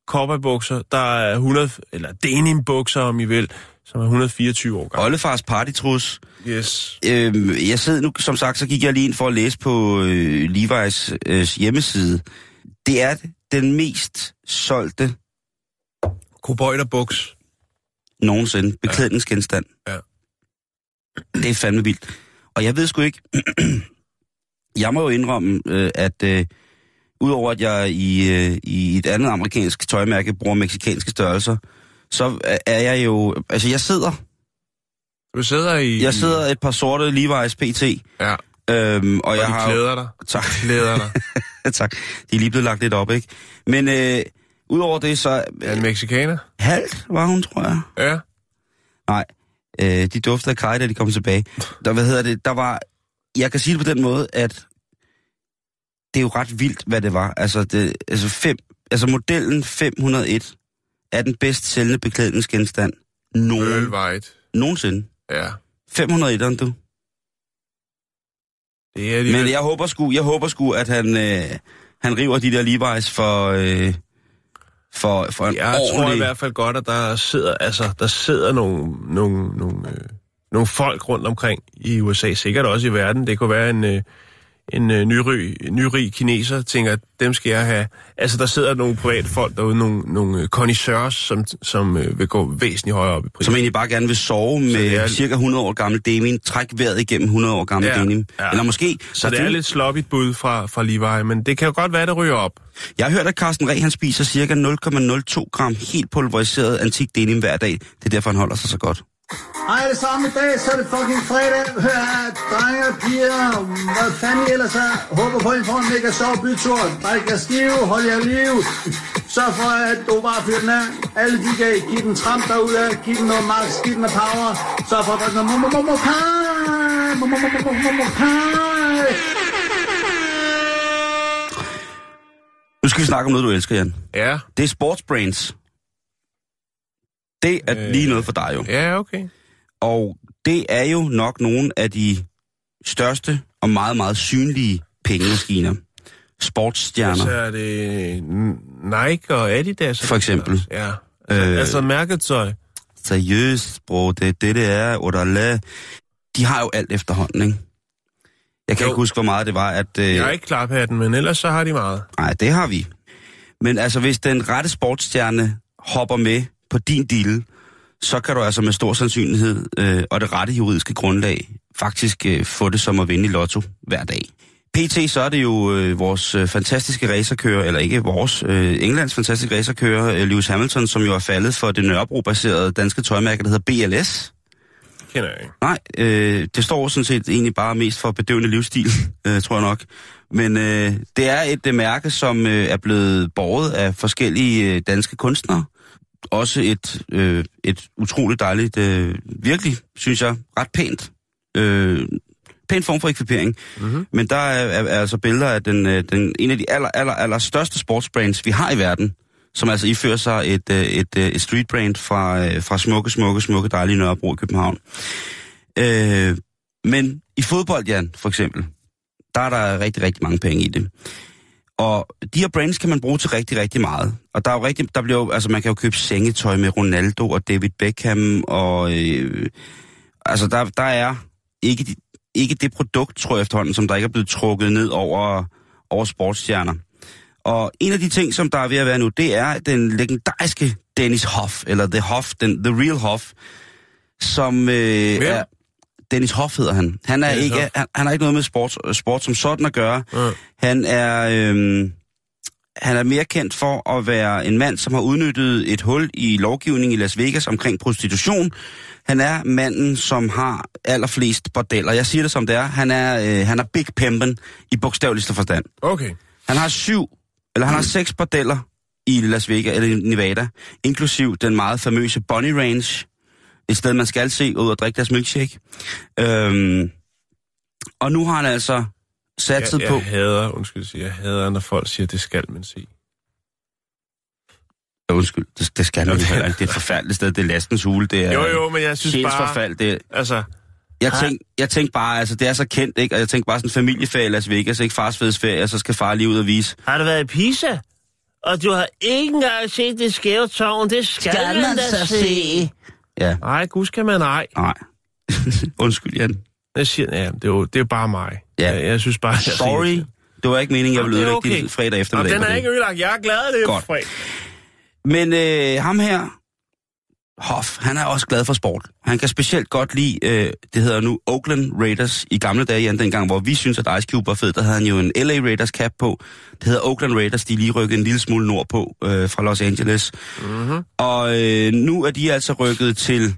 cowboybukser, der er 100, eller denim-bukser, om I vil, som er 124 år gamle. Oldefars partytrus. Yes. Øhm, jeg sidder nu, som sagt, så gik jeg lige ind for at læse på øh, Levi's øh, hjemmeside. Det er den mest solgte Cowboyderbuks. nogensinde beklædningsgenstand. Ja. Det er fandme vildt. Og jeg ved sgu ikke... jeg må jo indrømme, øh, at øh, udover at jeg i, øh, i et andet amerikansk tøjmærke bruger meksikanske størrelser, så er jeg jo... Altså, jeg sidder... Du sidder i... Jeg sidder et par sorte Levi's PT, Ja, øhm, og, og jeg de har... klæder dig. Tak. Klæder dig. tak. De er lige blevet lagt lidt op, ikke? Men øh, udover det, så... Er en mexikaner? halvt var hun, tror jeg. Ja. Nej, øh, de duftede af kaj, da de kom tilbage. Der, hvad hedder det, der var... Jeg kan sige det på den måde, at det er jo ret vildt, hvad det var. Altså, det, altså, fem, altså modellen 501 er den bedst sælgende beklædningsgenstand nogen, White. nogensinde. Ja. 501'eren, du. Det er de Men jeg håber sgu, jeg håber sgu at han, øh, han river de der Levi's for, øh, for, for en Jeg tror i ordentlig... hvert fald godt, at der sidder, altså, der sidder nogle, nogle, nogle øh, nogle folk rundt omkring i USA, sikkert også i verden. Det kunne være en, øh, en øh, nyrig, nyrig kineser, tænker, at dem skal jeg have. Altså, der sidder nogle private folk derude, nogle, nogle øh, connoisseurs, som, som øh, vil gå væsentligt højere op i pris. Som egentlig bare gerne vil sove med er- cirka 100 år gammel denim, træk vejret igennem 100 år gammel Ja, denim. ja. Eller måske... Så det er lidt sloppigt bud fra, fra Levi, men det kan jo godt være, det ryger op. Jeg har hørt, at Carsten Reh, han spiser cirka 0,02 gram helt pulveriseret antik denim hver dag. Det er derfor, han holder sig så godt. Hej alle sammen i dag, så er det fucking fredag. Hør her, drenge og piger, hvad fanden I ellers er. Håber på, at I får en mega sjov bytur. Drik jer skive, hold jer liv. Sørg for, at du bare fyrer den af. Alle de kan give den tramp derude, giv den noget max, giv den noget power. Sørg for at drikke noget momomomokai. Momomomomokai. Nu skal vi snakke om noget, du elsker, Jan. Ja, Det er sportsbrains. Det er Øh. lige noget for dig jo. ja, okay. Og det er jo nok nogle af de største og meget, meget synlige pengemaskiner. Sportsstjerner. Så er det Nike og Adidas. For eksempel. Ja, altså, Øh. altså mærketøj. Seriøst, bro. Det er det, det er. Odala. De har jo alt efterhånden, ikke? Jeg kan Jo. ikke huske, hvor meget det var, at... Øh, Jeg er ikke klaphatten, men ellers så har de meget. Nej, det har vi. Men altså, hvis den rette sportsstjerne hopper med på din deal, så kan du altså med stor sandsynlighed øh, og det rette juridiske grundlag faktisk øh, få det som at vinde i lotto hver dag. PT, så er det jo øh, vores øh, fantastiske racerkører, eller ikke vores, øh, Englands fantastiske racerkører, øh, Lewis Hamilton, som jo er faldet for det Nørrebro-baserede danske tøjmærke, der hedder BLS. Kender jeg ikke. Nej, øh, det står sådan set egentlig bare mest for bedøvende livsstil, øh, tror jeg nok. Men øh, det er et øh, mærke, som øh, er blevet båret af forskellige øh, danske kunstnere. Også et, øh, et utroligt dejligt, øh, virkelig, synes jeg, ret pænt. Øh, pæn form for ekvipering. Mm-hmm. Men der er, er, er altså billeder af den, øh, den, en af de aller, aller, aller største sportsbrands, vi har i verden, som altså ifører sig et, øh, et, øh, et street brand fra, øh, fra smukke, smukke, smukke, dejlige Nørrebro i København. Øh, men i fodbold, Jan, for eksempel, der er der rigtig, rigtig mange penge i det. Og de her brands kan man bruge til rigtig, rigtig meget. Og der er jo rigtig, der bliver jo, altså man kan jo købe sengetøj med Ronaldo og David Beckham, og øh, altså der, der er ikke, ikke det produkt, tror jeg efterhånden, som der ikke er blevet trukket ned over, over sportsstjerner. Og en af de ting, som der er ved at være nu, det er den legendariske Dennis Hoff, eller The Hoff, den, The Real Hoff, som øh, Hvem? er... Dennis Hoff hedder han. Han, er Dennis ikke, Hoff. han, han har ikke noget med sport, sport som sådan at gøre. Ja. Han er... Øh, han er mere kendt for at være en mand, som har udnyttet et hul i lovgivningen i Las Vegas omkring prostitution. Han er manden, som har allerflest bordeller. Jeg siger det som det er. Han er, øh, han er big pimpen i bogstaveligste forstand. Okay. Han har syv, eller han har seks bordeller i Las Vegas, eller i Nevada, inklusiv den meget famøse Bunny Range, et sted, man skal se ud og drikke deres milkshake. Øhm, og nu har han altså satset Jeg, på... jeg hader, undskyld, jeg, siger, jeg hader, når folk siger, det skal man se. Ja, Undskyld, det, det skal man heller ikke. Det er et forfærdeligt sted. Det er lastens hule. Det er Jo, jo, men jeg synes bare... sjælsforfald. Det er, Altså, jeg, Har- tænk, jeg tænkte bare, altså det er så kendt, ikke? Og jeg tænkte bare sådan en familieferie i Las Vegas, ikke? Fars ferie, og så skal far lige ud og vise. Har du været i Pisa? Og du har ikke engang set det skæve tårn. Det skal, skal man da se. Ja, nej, gud skal man ej. nej. Undskyld, Jan. Jeg siger, ja, det er jo det er bare mig. Ja. Jeg, jeg synes bare... Jeg Sorry. Det var ikke meningen, jeg ville ødelægge okay. din fredag eftermiddag. den på er ikke ødelagt. Jeg er glad, det er Godt. fredag. Men øh, ham her, Hoff, han er også glad for sport. Han kan specielt godt lide, øh, det hedder nu Oakland Raiders. I gamle dage, Jan, dengang, hvor vi synes, at Ice Cube var fed, der havde han jo en LA Raiders cap på. Det hedder Oakland Raiders, de lige rykket en lille smule nordpå øh, fra Los Angeles. Mm-hmm. Og øh, nu er de altså rykket til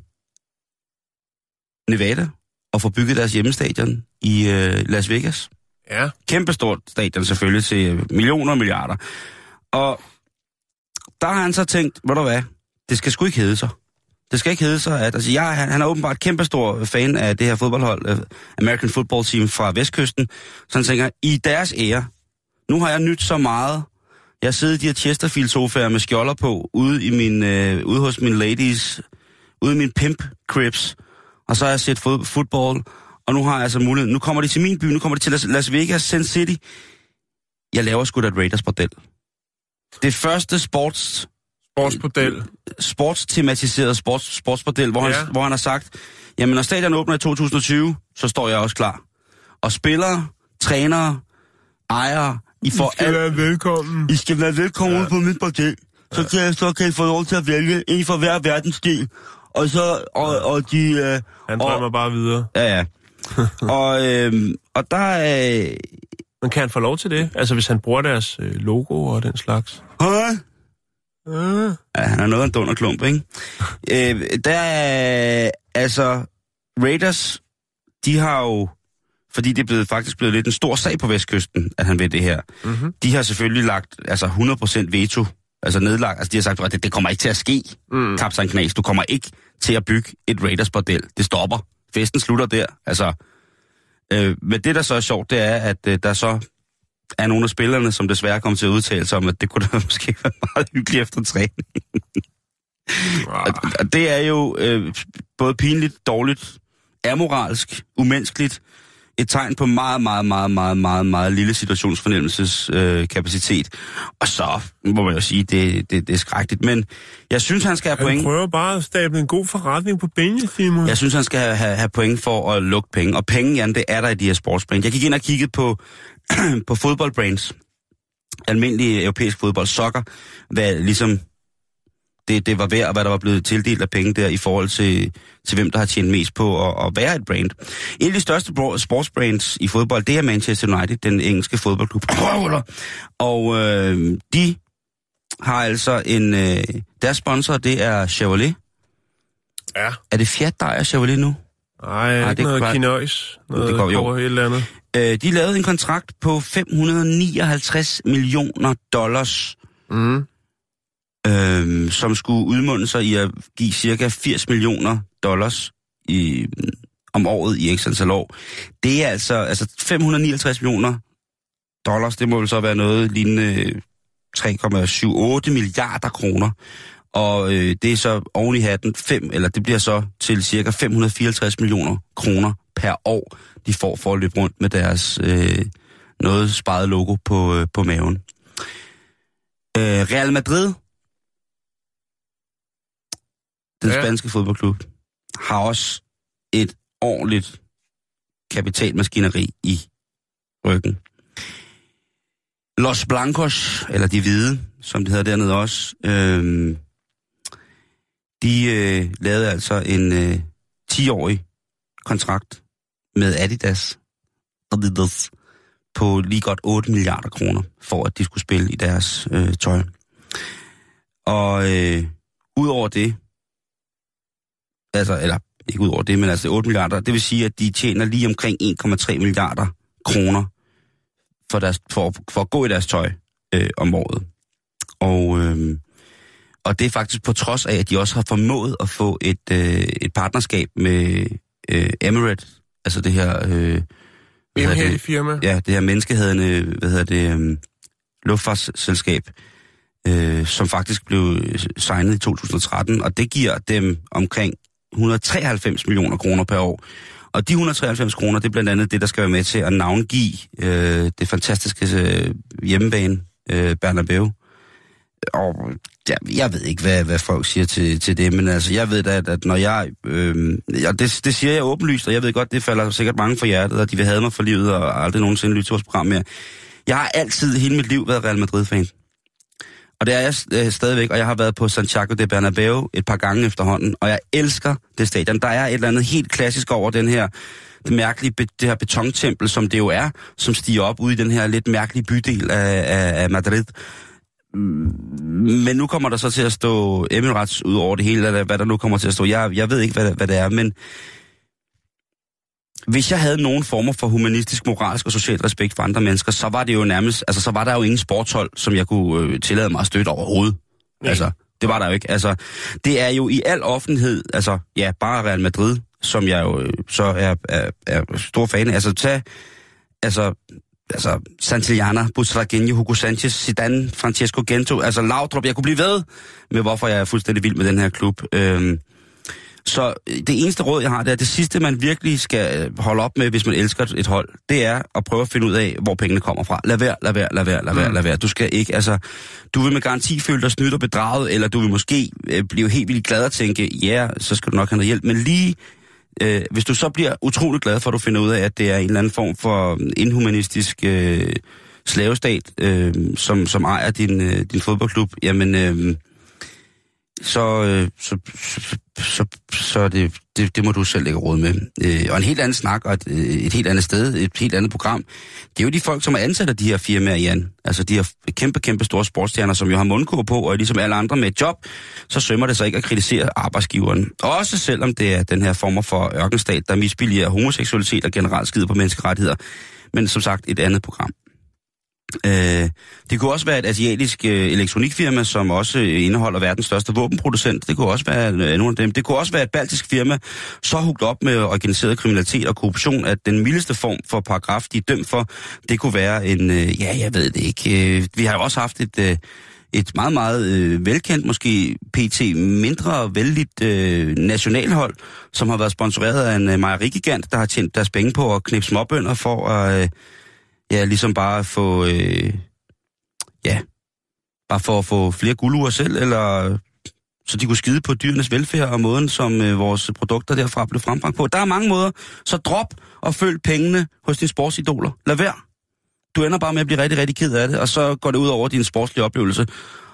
Nevada og får bygget deres hjemmestadion i øh, Las Vegas. Ja. Kæmpestort stadion selvfølgelig til millioner og milliarder. Og der har han så tænkt, ved du hvad, det skal sgu ikke hedde sig. Det skal ikke hedde sig, at altså, jeg, han, han er åbenbart kæmpestor fan af det her fodboldhold, øh, American Football Team fra Vestkysten. Så han tænker, i deres ære, nu har jeg nyt så meget. Jeg sidder i de her Chesterfield-sofaer med skjolder på, ude, i min, øh, ude hos min ladies, ude i min pimp cribs. Og så har jeg set fod, fodbold, og nu har jeg altså mulighed. Nu kommer de til min by, nu kommer de til Las, Las Vegas, Sin City. Jeg laver sgu da et Raiders-bordel. Det første sports, Sportsmodel. sportstematiseret sports, sportsbordel, hvor, Ja. han, hvor han har sagt, Jamen, når stadion åbner i 2020, så står jeg også klar. Og spillere, trænere, ejere, I får alt. være velkommen. I skal være velkommen ja. på mit parti. Så kan, jeg, så kan I få lov til at vælge en for hver verdensdel. Og så, og, og de... Øh, Han og, drømmer bare videre. Ja, ja. og, øh, og der er... Øh, Men kan han få lov til det? Altså, hvis han bruger deres øh, logo og den slags? Hej. Øh. Ja, han er noget af en dunderklump, ikke? øh, der er, altså, Raiders, de har jo, fordi det er blevet, faktisk blevet lidt en stor sag på Vestkysten, at han ved det her, Mm-hmm. de har selvfølgelig lagt altså 100% veto, altså nedlagt, altså de har sagt, at det, det kommer ikke til at ske, Mm. Kaptajn Knas, du kommer ikke til at bygge et Raiders-bordel. Det stopper. Festen slutter der. Altså, øh, men det, der så er sjovt, det er, at øh, der så er nogle af spillerne, som desværre kommer til at udtale sig om, at det kunne da måske være meget hyggeligt efter træning. Og, og det er jo øh, både pinligt, dårligt, amoralsk, umenneskeligt, et tegn på meget, meget, meget, meget, meget, meget lille situationsfornemmelseskapacitet. Øh, kapacitet. og så må man jo sige, det, det, det er skrækkeligt. Men jeg synes, han skal have Han point. prøver bare at stable en god forretning på benene, Simon. Jeg synes, han skal have, have, have point for at lukke penge. Og penge, Jan, det er der i de her sportsbrains. Jeg gik ind og kiggede på, på fodboldbrains. Almindelig europæisk fodbold, soccer. Hvad ligesom det, det var værd, og hvad der var blevet tildelt af penge der i forhold til, til hvem, der har tjent mest på at, at være et brand. En af de største sportsbrands i fodbold, det er Manchester United, den engelske fodboldklub. Og øh, de har altså en... Øh, deres sponsor, det er Chevrolet. Ja. Er det Fiat, der er Chevrolet nu? Ej, det ikke er noget klart. kinøjs. Noget Det går- jo. et eller andet. Øh, de lavede en kontrakt på 559 millioner dollars, Mm. øh, som skulle udmunde sig i at give cirka 80 millioner dollars i, om året i x antal år. Det er altså, altså 559 millioner dollars, det må vel så være noget lignende 3,78 milliarder kroner. Og øh, det er så oven i hatten 5, eller det bliver så til cirka 554 millioner kroner per år, de får for at løbe rundt med deres øh, noget sparet logo på, øh, på maven. Øh, Real Madrid, den Ja. spanske fodboldklub, har også et ordentligt kapitalmaskineri i ryggen. Los Blancos, eller de hvide, som det hedder dernede også, øh, de øh, lavede altså en øh, 10-årig kontrakt med Adidas, Adidas på lige godt 8 milliarder kroner, for at de skulle spille i deres øh, tøj. Og øh, udover det, altså, eller ikke udover det, men altså 8 milliarder, det vil sige, at de tjener lige omkring 1,3 milliarder kroner for, deres, for, for at gå i deres tøj øh, om året. Og, øh, og det er faktisk på trods af, at de også har formået at få et, øh, et partnerskab med øh, Emirates, altså det her... Øh, hvad hedder Emhætte det? firma. Ja, det her menneskehedende, hvad hedder det, um, luftfartsselskab, øh, som faktisk blev signet i 2013, og det giver dem omkring 193 millioner kroner per år. Og de 193 kroner, det er blandt andet det, der skal være med til at navngive øh, det fantastiske øh, hjemmebane, øh, Bernabeu. Og ja, jeg ved ikke, hvad, hvad folk siger til, til det, men altså, jeg ved da, at, at når jeg... Øh, ja, det, det siger jeg åbenlyst, og jeg ved godt, det falder sikkert mange for hjertet, og de vil have mig for livet, og aldrig nogensinde lytte til vores program mere. Jeg har altid hele mit liv været Real Madrid-fan. Og det er jeg øh, stadigvæk, og jeg har været på Santiago de Bernabeu et par gange efterhånden, og jeg elsker det stadion. Der er et eller andet helt klassisk over den her det mærkelige, det her betontempel, som det jo er, som stiger op ude i den her lidt mærkelige bydel af, af, af Madrid. Mm, Men nu kommer der så til at stå Emirates ud over det hele, eller hvad der nu kommer til at stå. Jeg, jeg ved ikke, hvad, hvad det er, men hvis jeg havde nogen former for humanistisk, moralsk og social respekt for andre mennesker, så var det jo nærmest, altså så var der jo ingen sportshold, som jeg kunne øh, tillade mig at støtte overhovedet. Nej. Altså, det var der jo ikke. Altså, det er jo i al offentlighed, altså, ja, bare Real Madrid, som jeg jo øh, så er, er, er stor fan af. Altså, tag, altså, altså, Santillana, Butragenio, Hugo Sanchez, Zidane, Francesco Gento, altså Laudrup, jeg kunne blive ved med, hvorfor jeg er fuldstændig vild med den her klub. Øhm, så det eneste råd, jeg har, det er, det sidste, man virkelig skal øh, holde op med, hvis man elsker et hold, det er at prøve at finde ud af, hvor pengene kommer fra. Lad være, lad være, lad være, lad være, Mm. lad være. Du skal ikke, altså, du vil med garanti føle dig snydt og bedraget, eller du vil måske øh, blive helt vildt glad og tænke, ja, så skal du nok have noget hjælp, men lige Øh, hvis du så bliver utrolig glad for, at du finder ud af, at det er en eller anden form for mm, inhumanistisk øh, slavestat, øh, som, som ejer din, øh, din fodboldklub, jamen... Øh, så, øh, så, så, så, så det, det, det må du selv lægge råd med. Øh, og en helt anden snak, og et, øh, et helt andet sted, et helt andet program, det er jo de folk, som er ansat af de her firmaer, Jan. Altså de her kæmpe, kæmpe store sportsstjerner, som jo har mundkur på, og ligesom alle andre med et job, så sømmer det sig ikke at kritisere arbejdsgiveren. Også selvom det er den her form for ørkenstat, der misbilliger homoseksualitet og generelt skider på menneskerettigheder. Men som sagt, et andet program. Øh, det kunne også være et asiatisk øh, elektronikfirma, som også øh, indeholder verdens største våbenproducent. Det kunne også være øh, nogle af dem. Det kunne også være et baltisk firma, så hugt op med organiseret kriminalitet og korruption, at den mildeste form for paragraf, de er dømt for, det kunne være en, øh, ja, jeg ved det ikke. Øh, vi har jo også haft et... Øh, et meget, meget øh, velkendt, måske pt. mindre vældigt øh, nationalhold, som har været sponsoreret af en øh, mejerigigant, der har tjent deres penge på at knippe småbønder for at... Øh, ja, ligesom bare få, øh, ja, bare for at få flere guldure selv, eller så de kunne skide på dyrenes velfærd og måden, som øh, vores produkter derfra blev frembragt på. Der er mange måder, så drop og følg pengene hos dine sportsidoler. Lad være. Du ender bare med at blive rigtig, rigtig ked af det, og så går det ud over din sportslige oplevelse.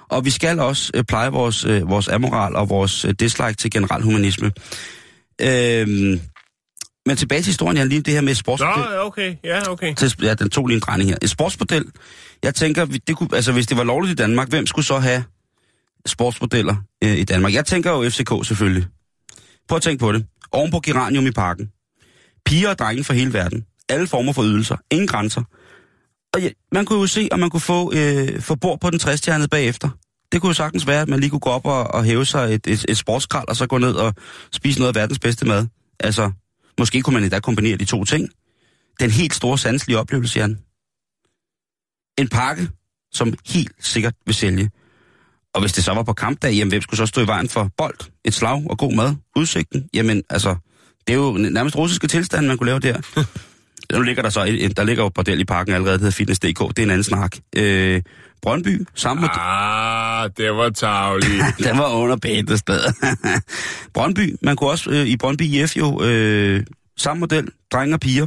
Og vi skal også øh, pleje vores, øh, vores amoral og vores øh, dislike til generel humanisme. Øh, men tilbage til historien, jeg lige det her med sportsmodel. Nå, okay. Ja, okay. Til, ja, den tog lige en drejning her. Et sportsmodel. Jeg tænker, det kunne, altså hvis det var lovligt i Danmark, hvem skulle så have sportsmodeller øh, i Danmark? Jeg tænker jo FCK selvfølgelig. Prøv at tænke på det. Oven på Geranium i parken. Piger og drenge fra hele verden. Alle former for ydelser. Ingen grænser. Og ja, man kunne jo se, om man kunne få, øh, få bord på den 60 bagefter. Det kunne jo sagtens være, at man lige kunne gå op og, og hæve sig et, et, et sportskral, og så gå ned og spise noget af verdens bedste mad. Altså, Måske kunne man endda kombinere de to ting. Den helt store sanselige oplevelse, Jan. En pakke, som helt sikkert vil sælge. Og hvis det så var på kampdag, jamen hvem skulle så stå i vejen for bold, et slag og god mad, udsigten? Jamen altså, det er jo nærmest russiske tilstand, man kunne lave der. nu ligger der så, et, der ligger jo bordel i parken allerede, der hedder Fitness.dk, det er en anden snak. Øh, Brøndby, samme model. Ah, det var tavligt. Den var under pænt sted. Brøndby, man kunne også øh, i Brøndby IF jo, øh, samme model, drenge og piger.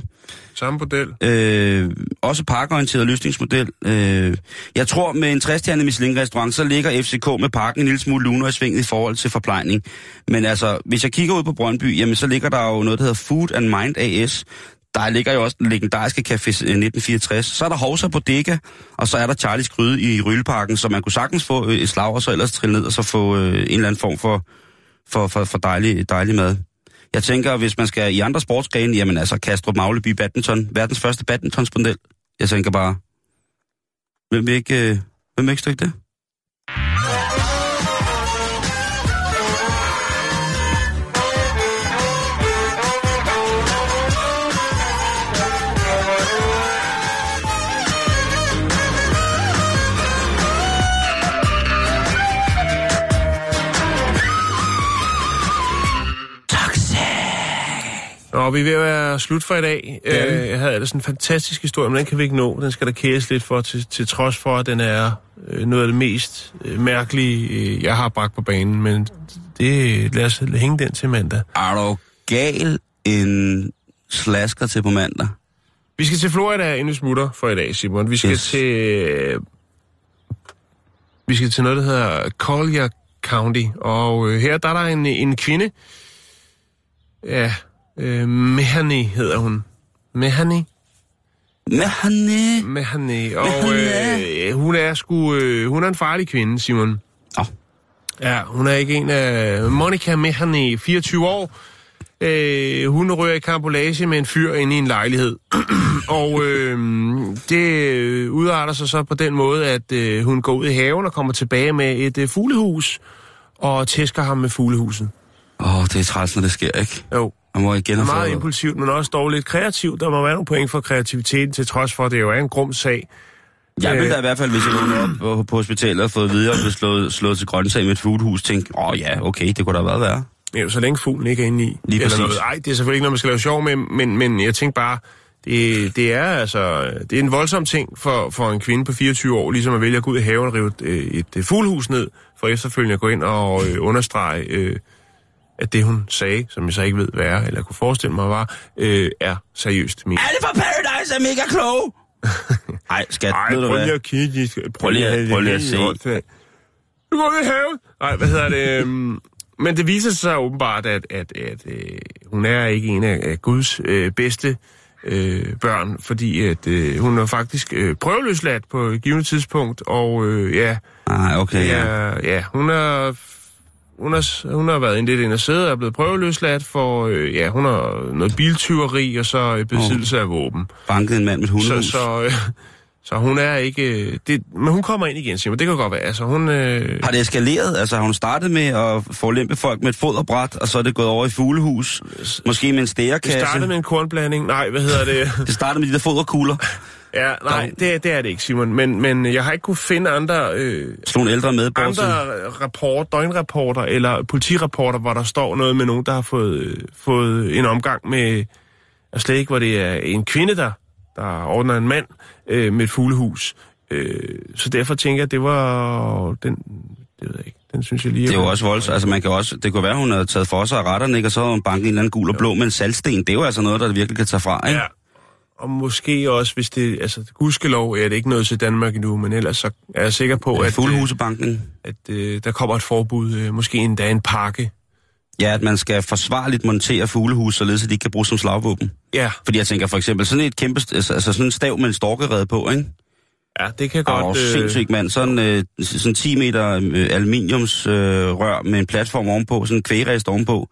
Samme model. Øh, også parkorienteret løsningsmodel. Øh, jeg tror, med en 60 Michelin-restaurant, så ligger FCK med parken en lille smule luner i svinget i forhold til forplejning. Men altså, hvis jeg kigger ud på Brøndby, jamen så ligger der jo noget, der hedder Food and Mind AS, der ligger jo også den legendariske Café 1964. Så er der Hovsa Bodega, og så er der Charlies Gryde i Rylleparken, så man kunne sagtens få øh, et slag, og så ellers trille ned, og så få øh, en eller anden form for, for, for, for dejlig, dejlig mad. Jeg tænker, hvis man skal i andre sportsgrene, jamen altså Kastrup Magleby Badminton, verdens første badmintonspondel. Jeg tænker bare, hvem vil ikke, øh, hvem vil ikke stykke det? Nå, vi er ved at være slut for i dag. Ja. Øh, jeg havde ellers en fantastisk historie, men den kan vi ikke nå. Den skal der kæres lidt for, til, til trods for, at den er øh, noget af det mest øh, mærkelige, øh, jeg har bragt på banen. Men det, lad os hænge den til mandag. Er du gal en slasker til på mandag? Vi skal til Florida, inden vi smutter for i dag, Simon. Vi skal Yes. til... Øh, vi skal til noget, der hedder Collier County. Og øh, her der er der en, en kvinde. Ja, øh, Mehani hedder hun. Mehani? Men han er... Mehani. Og øh, hun er sgu... Øh, hun er en farlig kvinde, Simon. Åh. Ja, hun er ikke en af... Monica Mehani, 24 år. Øh, hun rører i kambolage med en fyr inde i en lejlighed. og øh, det udarter sig så på den måde, at øh, hun går ud i haven og kommer tilbage med et øh, fuglehus og tæsker ham med fuglehuset. Åh, oh, det er træls, når det sker, ikke? Jo, Man må igen meget impulsivt, men også dog lidt kreativt. Der må være nogle point for kreativiteten, til trods for, at det jo er en grum sag. Jeg ville Øh. da i hvert fald, hvis jeg vågnede op på, hospitalet og fået videre og blev slået, slået til grøntsag med et fuglehus, tænke, åh oh, ja, okay, det kunne da været værre. Ja, så længe fuglen ikke er inde i. Lige præcis. noget. Ej, det er selvfølgelig ikke noget, man skal lave sjov med, men, men jeg tænker bare, det, det er altså det er en voldsom ting for, for en kvinde på 24 år, ligesom at vælge at gå ud i haven og rive et, øh, et, et fuglehus ned, for efterfølgende at gå ind og øh, understrege øh, at det, hun sagde, som jeg så ikke ved, hvad er, eller kunne forestille mig var, øh, er seriøst ment. Alle fra Paradise er mega kloge! Ej, skat, Ej, ved du prøv lige at kigge. Prøv lige at- prøv lige at se. Du går ud i. Nej, hvad hedder det? øhm, Men det viser sig åbenbart, at, at, at øh, hun er ikke en af, af Guds øh, bedste øh, børn, fordi at øh, hun er faktisk øh, prøveløsladt på et givet tidspunkt, og øh, ja, Ej, okay, ja. ja, ja hun har hun har, hun har været en lidt ind og sidde og er blevet prøveløsladt for, øh, ja, hun har noget biltyveri og så øh, besiddelse af våben. Banket en mand med et Så, hundehus. så, øh, så hun er ikke... øh, Det, men hun kommer ind igen, Simon. Det kan godt være. Altså, hun... Øh, Har det eskaleret? Altså, har hun startet med at forlempe folk med et foderbræt, og så er det gået over i fuglehus? Måske med en det stærekasse? startede med en kornblanding. Nej, hvad hedder det? det startede med de der foderkugler. ja, nej, det, det er det ikke, Simon. Men, men jeg har ikke kunne finde andre... Øh, Slå en ældre til. andre rapport, døgnrapporter eller politirapporter, hvor der står noget med nogen, der har fået, øh, fået en omgang med, og slet ikke, hvor det er en kvinde, der, der ordner en mand øh, med et fuglehus. Øh, så derfor tænker jeg, at det var den, det ved jeg ikke, den synes jeg lige... Det er jo også voldsomt. Altså, man kan også, det kunne være, hun havde taget for sig af retterne, ikke? og så havde hun banket en eller anden gul og blå med en saltsten. Det er jo altså noget, der virkelig kan tage fra, ikke? Ja, og måske også, hvis det, altså gudskelov er det ikke noget til Danmark endnu, men ellers så er jeg sikker på, at, Fuglhusebankning. at øh, der kommer et forbud, øh, måske endda en pakke. Ja, at man skal forsvarligt montere fuglehus, således at de ikke kan bruges som slagvåben. Ja, Fordi jeg tænker for eksempel sådan et kæmpe, altså altså sådan en stav med en storkerede på, ikke? ja det kan Åh, godt... oh, sindssygt mand. Sådan, øh, sådan 10 meter øh, aluminiumsrør øh, rør med en platform ovenpå, sådan en kvægrest ovenpå.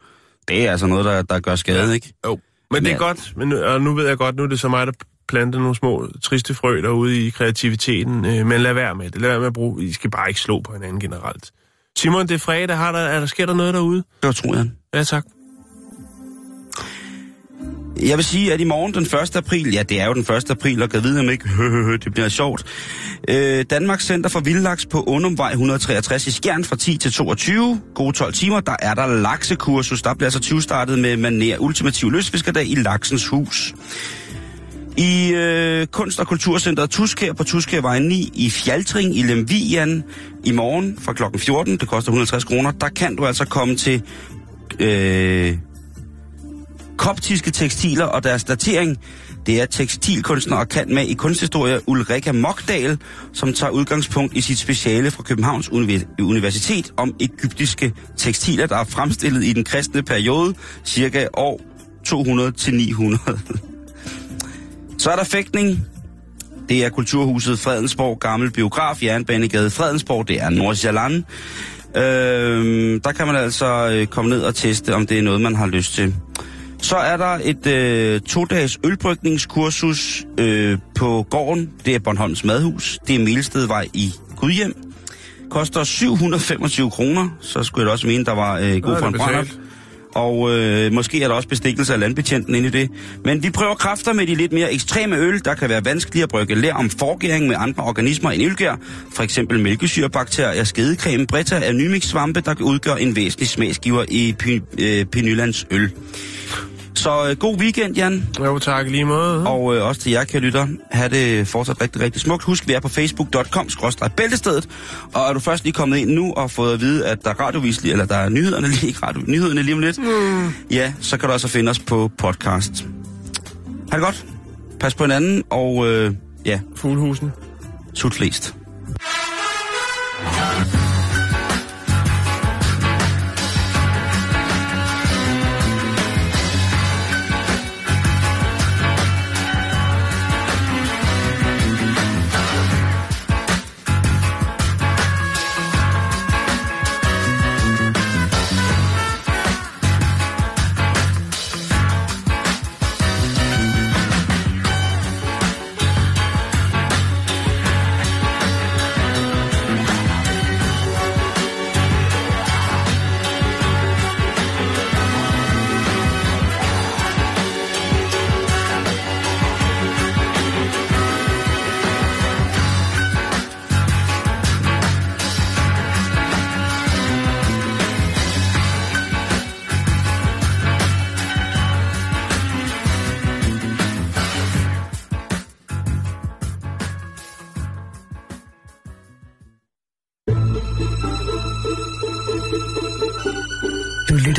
Det er altså noget, der, der gør skade, Ja. ikke? Jo, men det er godt. Men, nu- og nu ved jeg godt, nu er det så mig, der planter nogle små triste frø derude i kreativiteten. Øh, men lad være med det. Lad være med at bruge... I skal bare ikke slå på hinanden generelt. Simon, det er fredag. Har der, er der, sker der noget derude? Det tror jeg. Ja, tak. Jeg vil sige, at i morgen den 1. april, ja, det er jo den 1. april, og kan vide om ikke, det bliver sjovt. Øh, Danmarks Center for Vildlaks på Undumvej 163 i Skjern fra 10 til 22. Gode 12 timer, der er der laksekursus. Der bliver altså 20 startet med maner ultimativ lystfiskerdag i Laksens Hus. I øh, Kunst- og Kulturcenteret Tuskær på Tuskærvej 9 i Fjaltring i Lemvian i morgen fra kl. 14, det koster 150 kroner, der kan du altså komme til øh, koptiske tekstiler og deres datering. Det er tekstilkunstner og kan med i kunsthistorie Ulrika Mokdal, som tager udgangspunkt i sit speciale fra Københavns Universitet om egyptiske tekstiler, der er fremstillet i den kristne periode, cirka år 200 til 900. Så er der fægtning. Det er Kulturhuset Fredensborg, Gammel Biograf, Jernbanegade Fredensborg, det er Nordsjælland. Øhm, der kan man altså øh, komme ned og teste, om det er noget, man har lyst til. Så er der et øh, to-dages ølbrygningskursus øh, på gården. Det er Bornholms Madhus. Det er Melstedvej i Gudhjem. Koster 725 kroner. Så skulle jeg da også mene, der var øh, god for en betalt. Og øh, måske er der også bestikkelse af landbetjenten inde i det. Men vi prøver kræfter med de lidt mere ekstreme øl, der kan være vanskelige at brygge lær om forgæring med andre organismer end ølgær. For eksempel mælkesyrebakterier, skedecreme, bretta af nymix-svampe, der kan udgøre en væsentlig smagsgiver i py, øh, Penyllands øl. Så øh, god weekend, Jan. Jo, tak lige måde. Og øh, også til jer, kære lytter. Ha' det fortsat rigtig, rigtig smukt. Husk, vi er på facebook.com bæltestedet. Og er du først lige kommet ind nu og fået at vide, at der er radiovis eller der er nyhederne lige, ikke radio, nyhederne lige om lidt, mm. ja, så kan du også finde os på podcast. Ha' det godt. Pas på hinanden, og øh, ja, Fuglehusen. sut flest.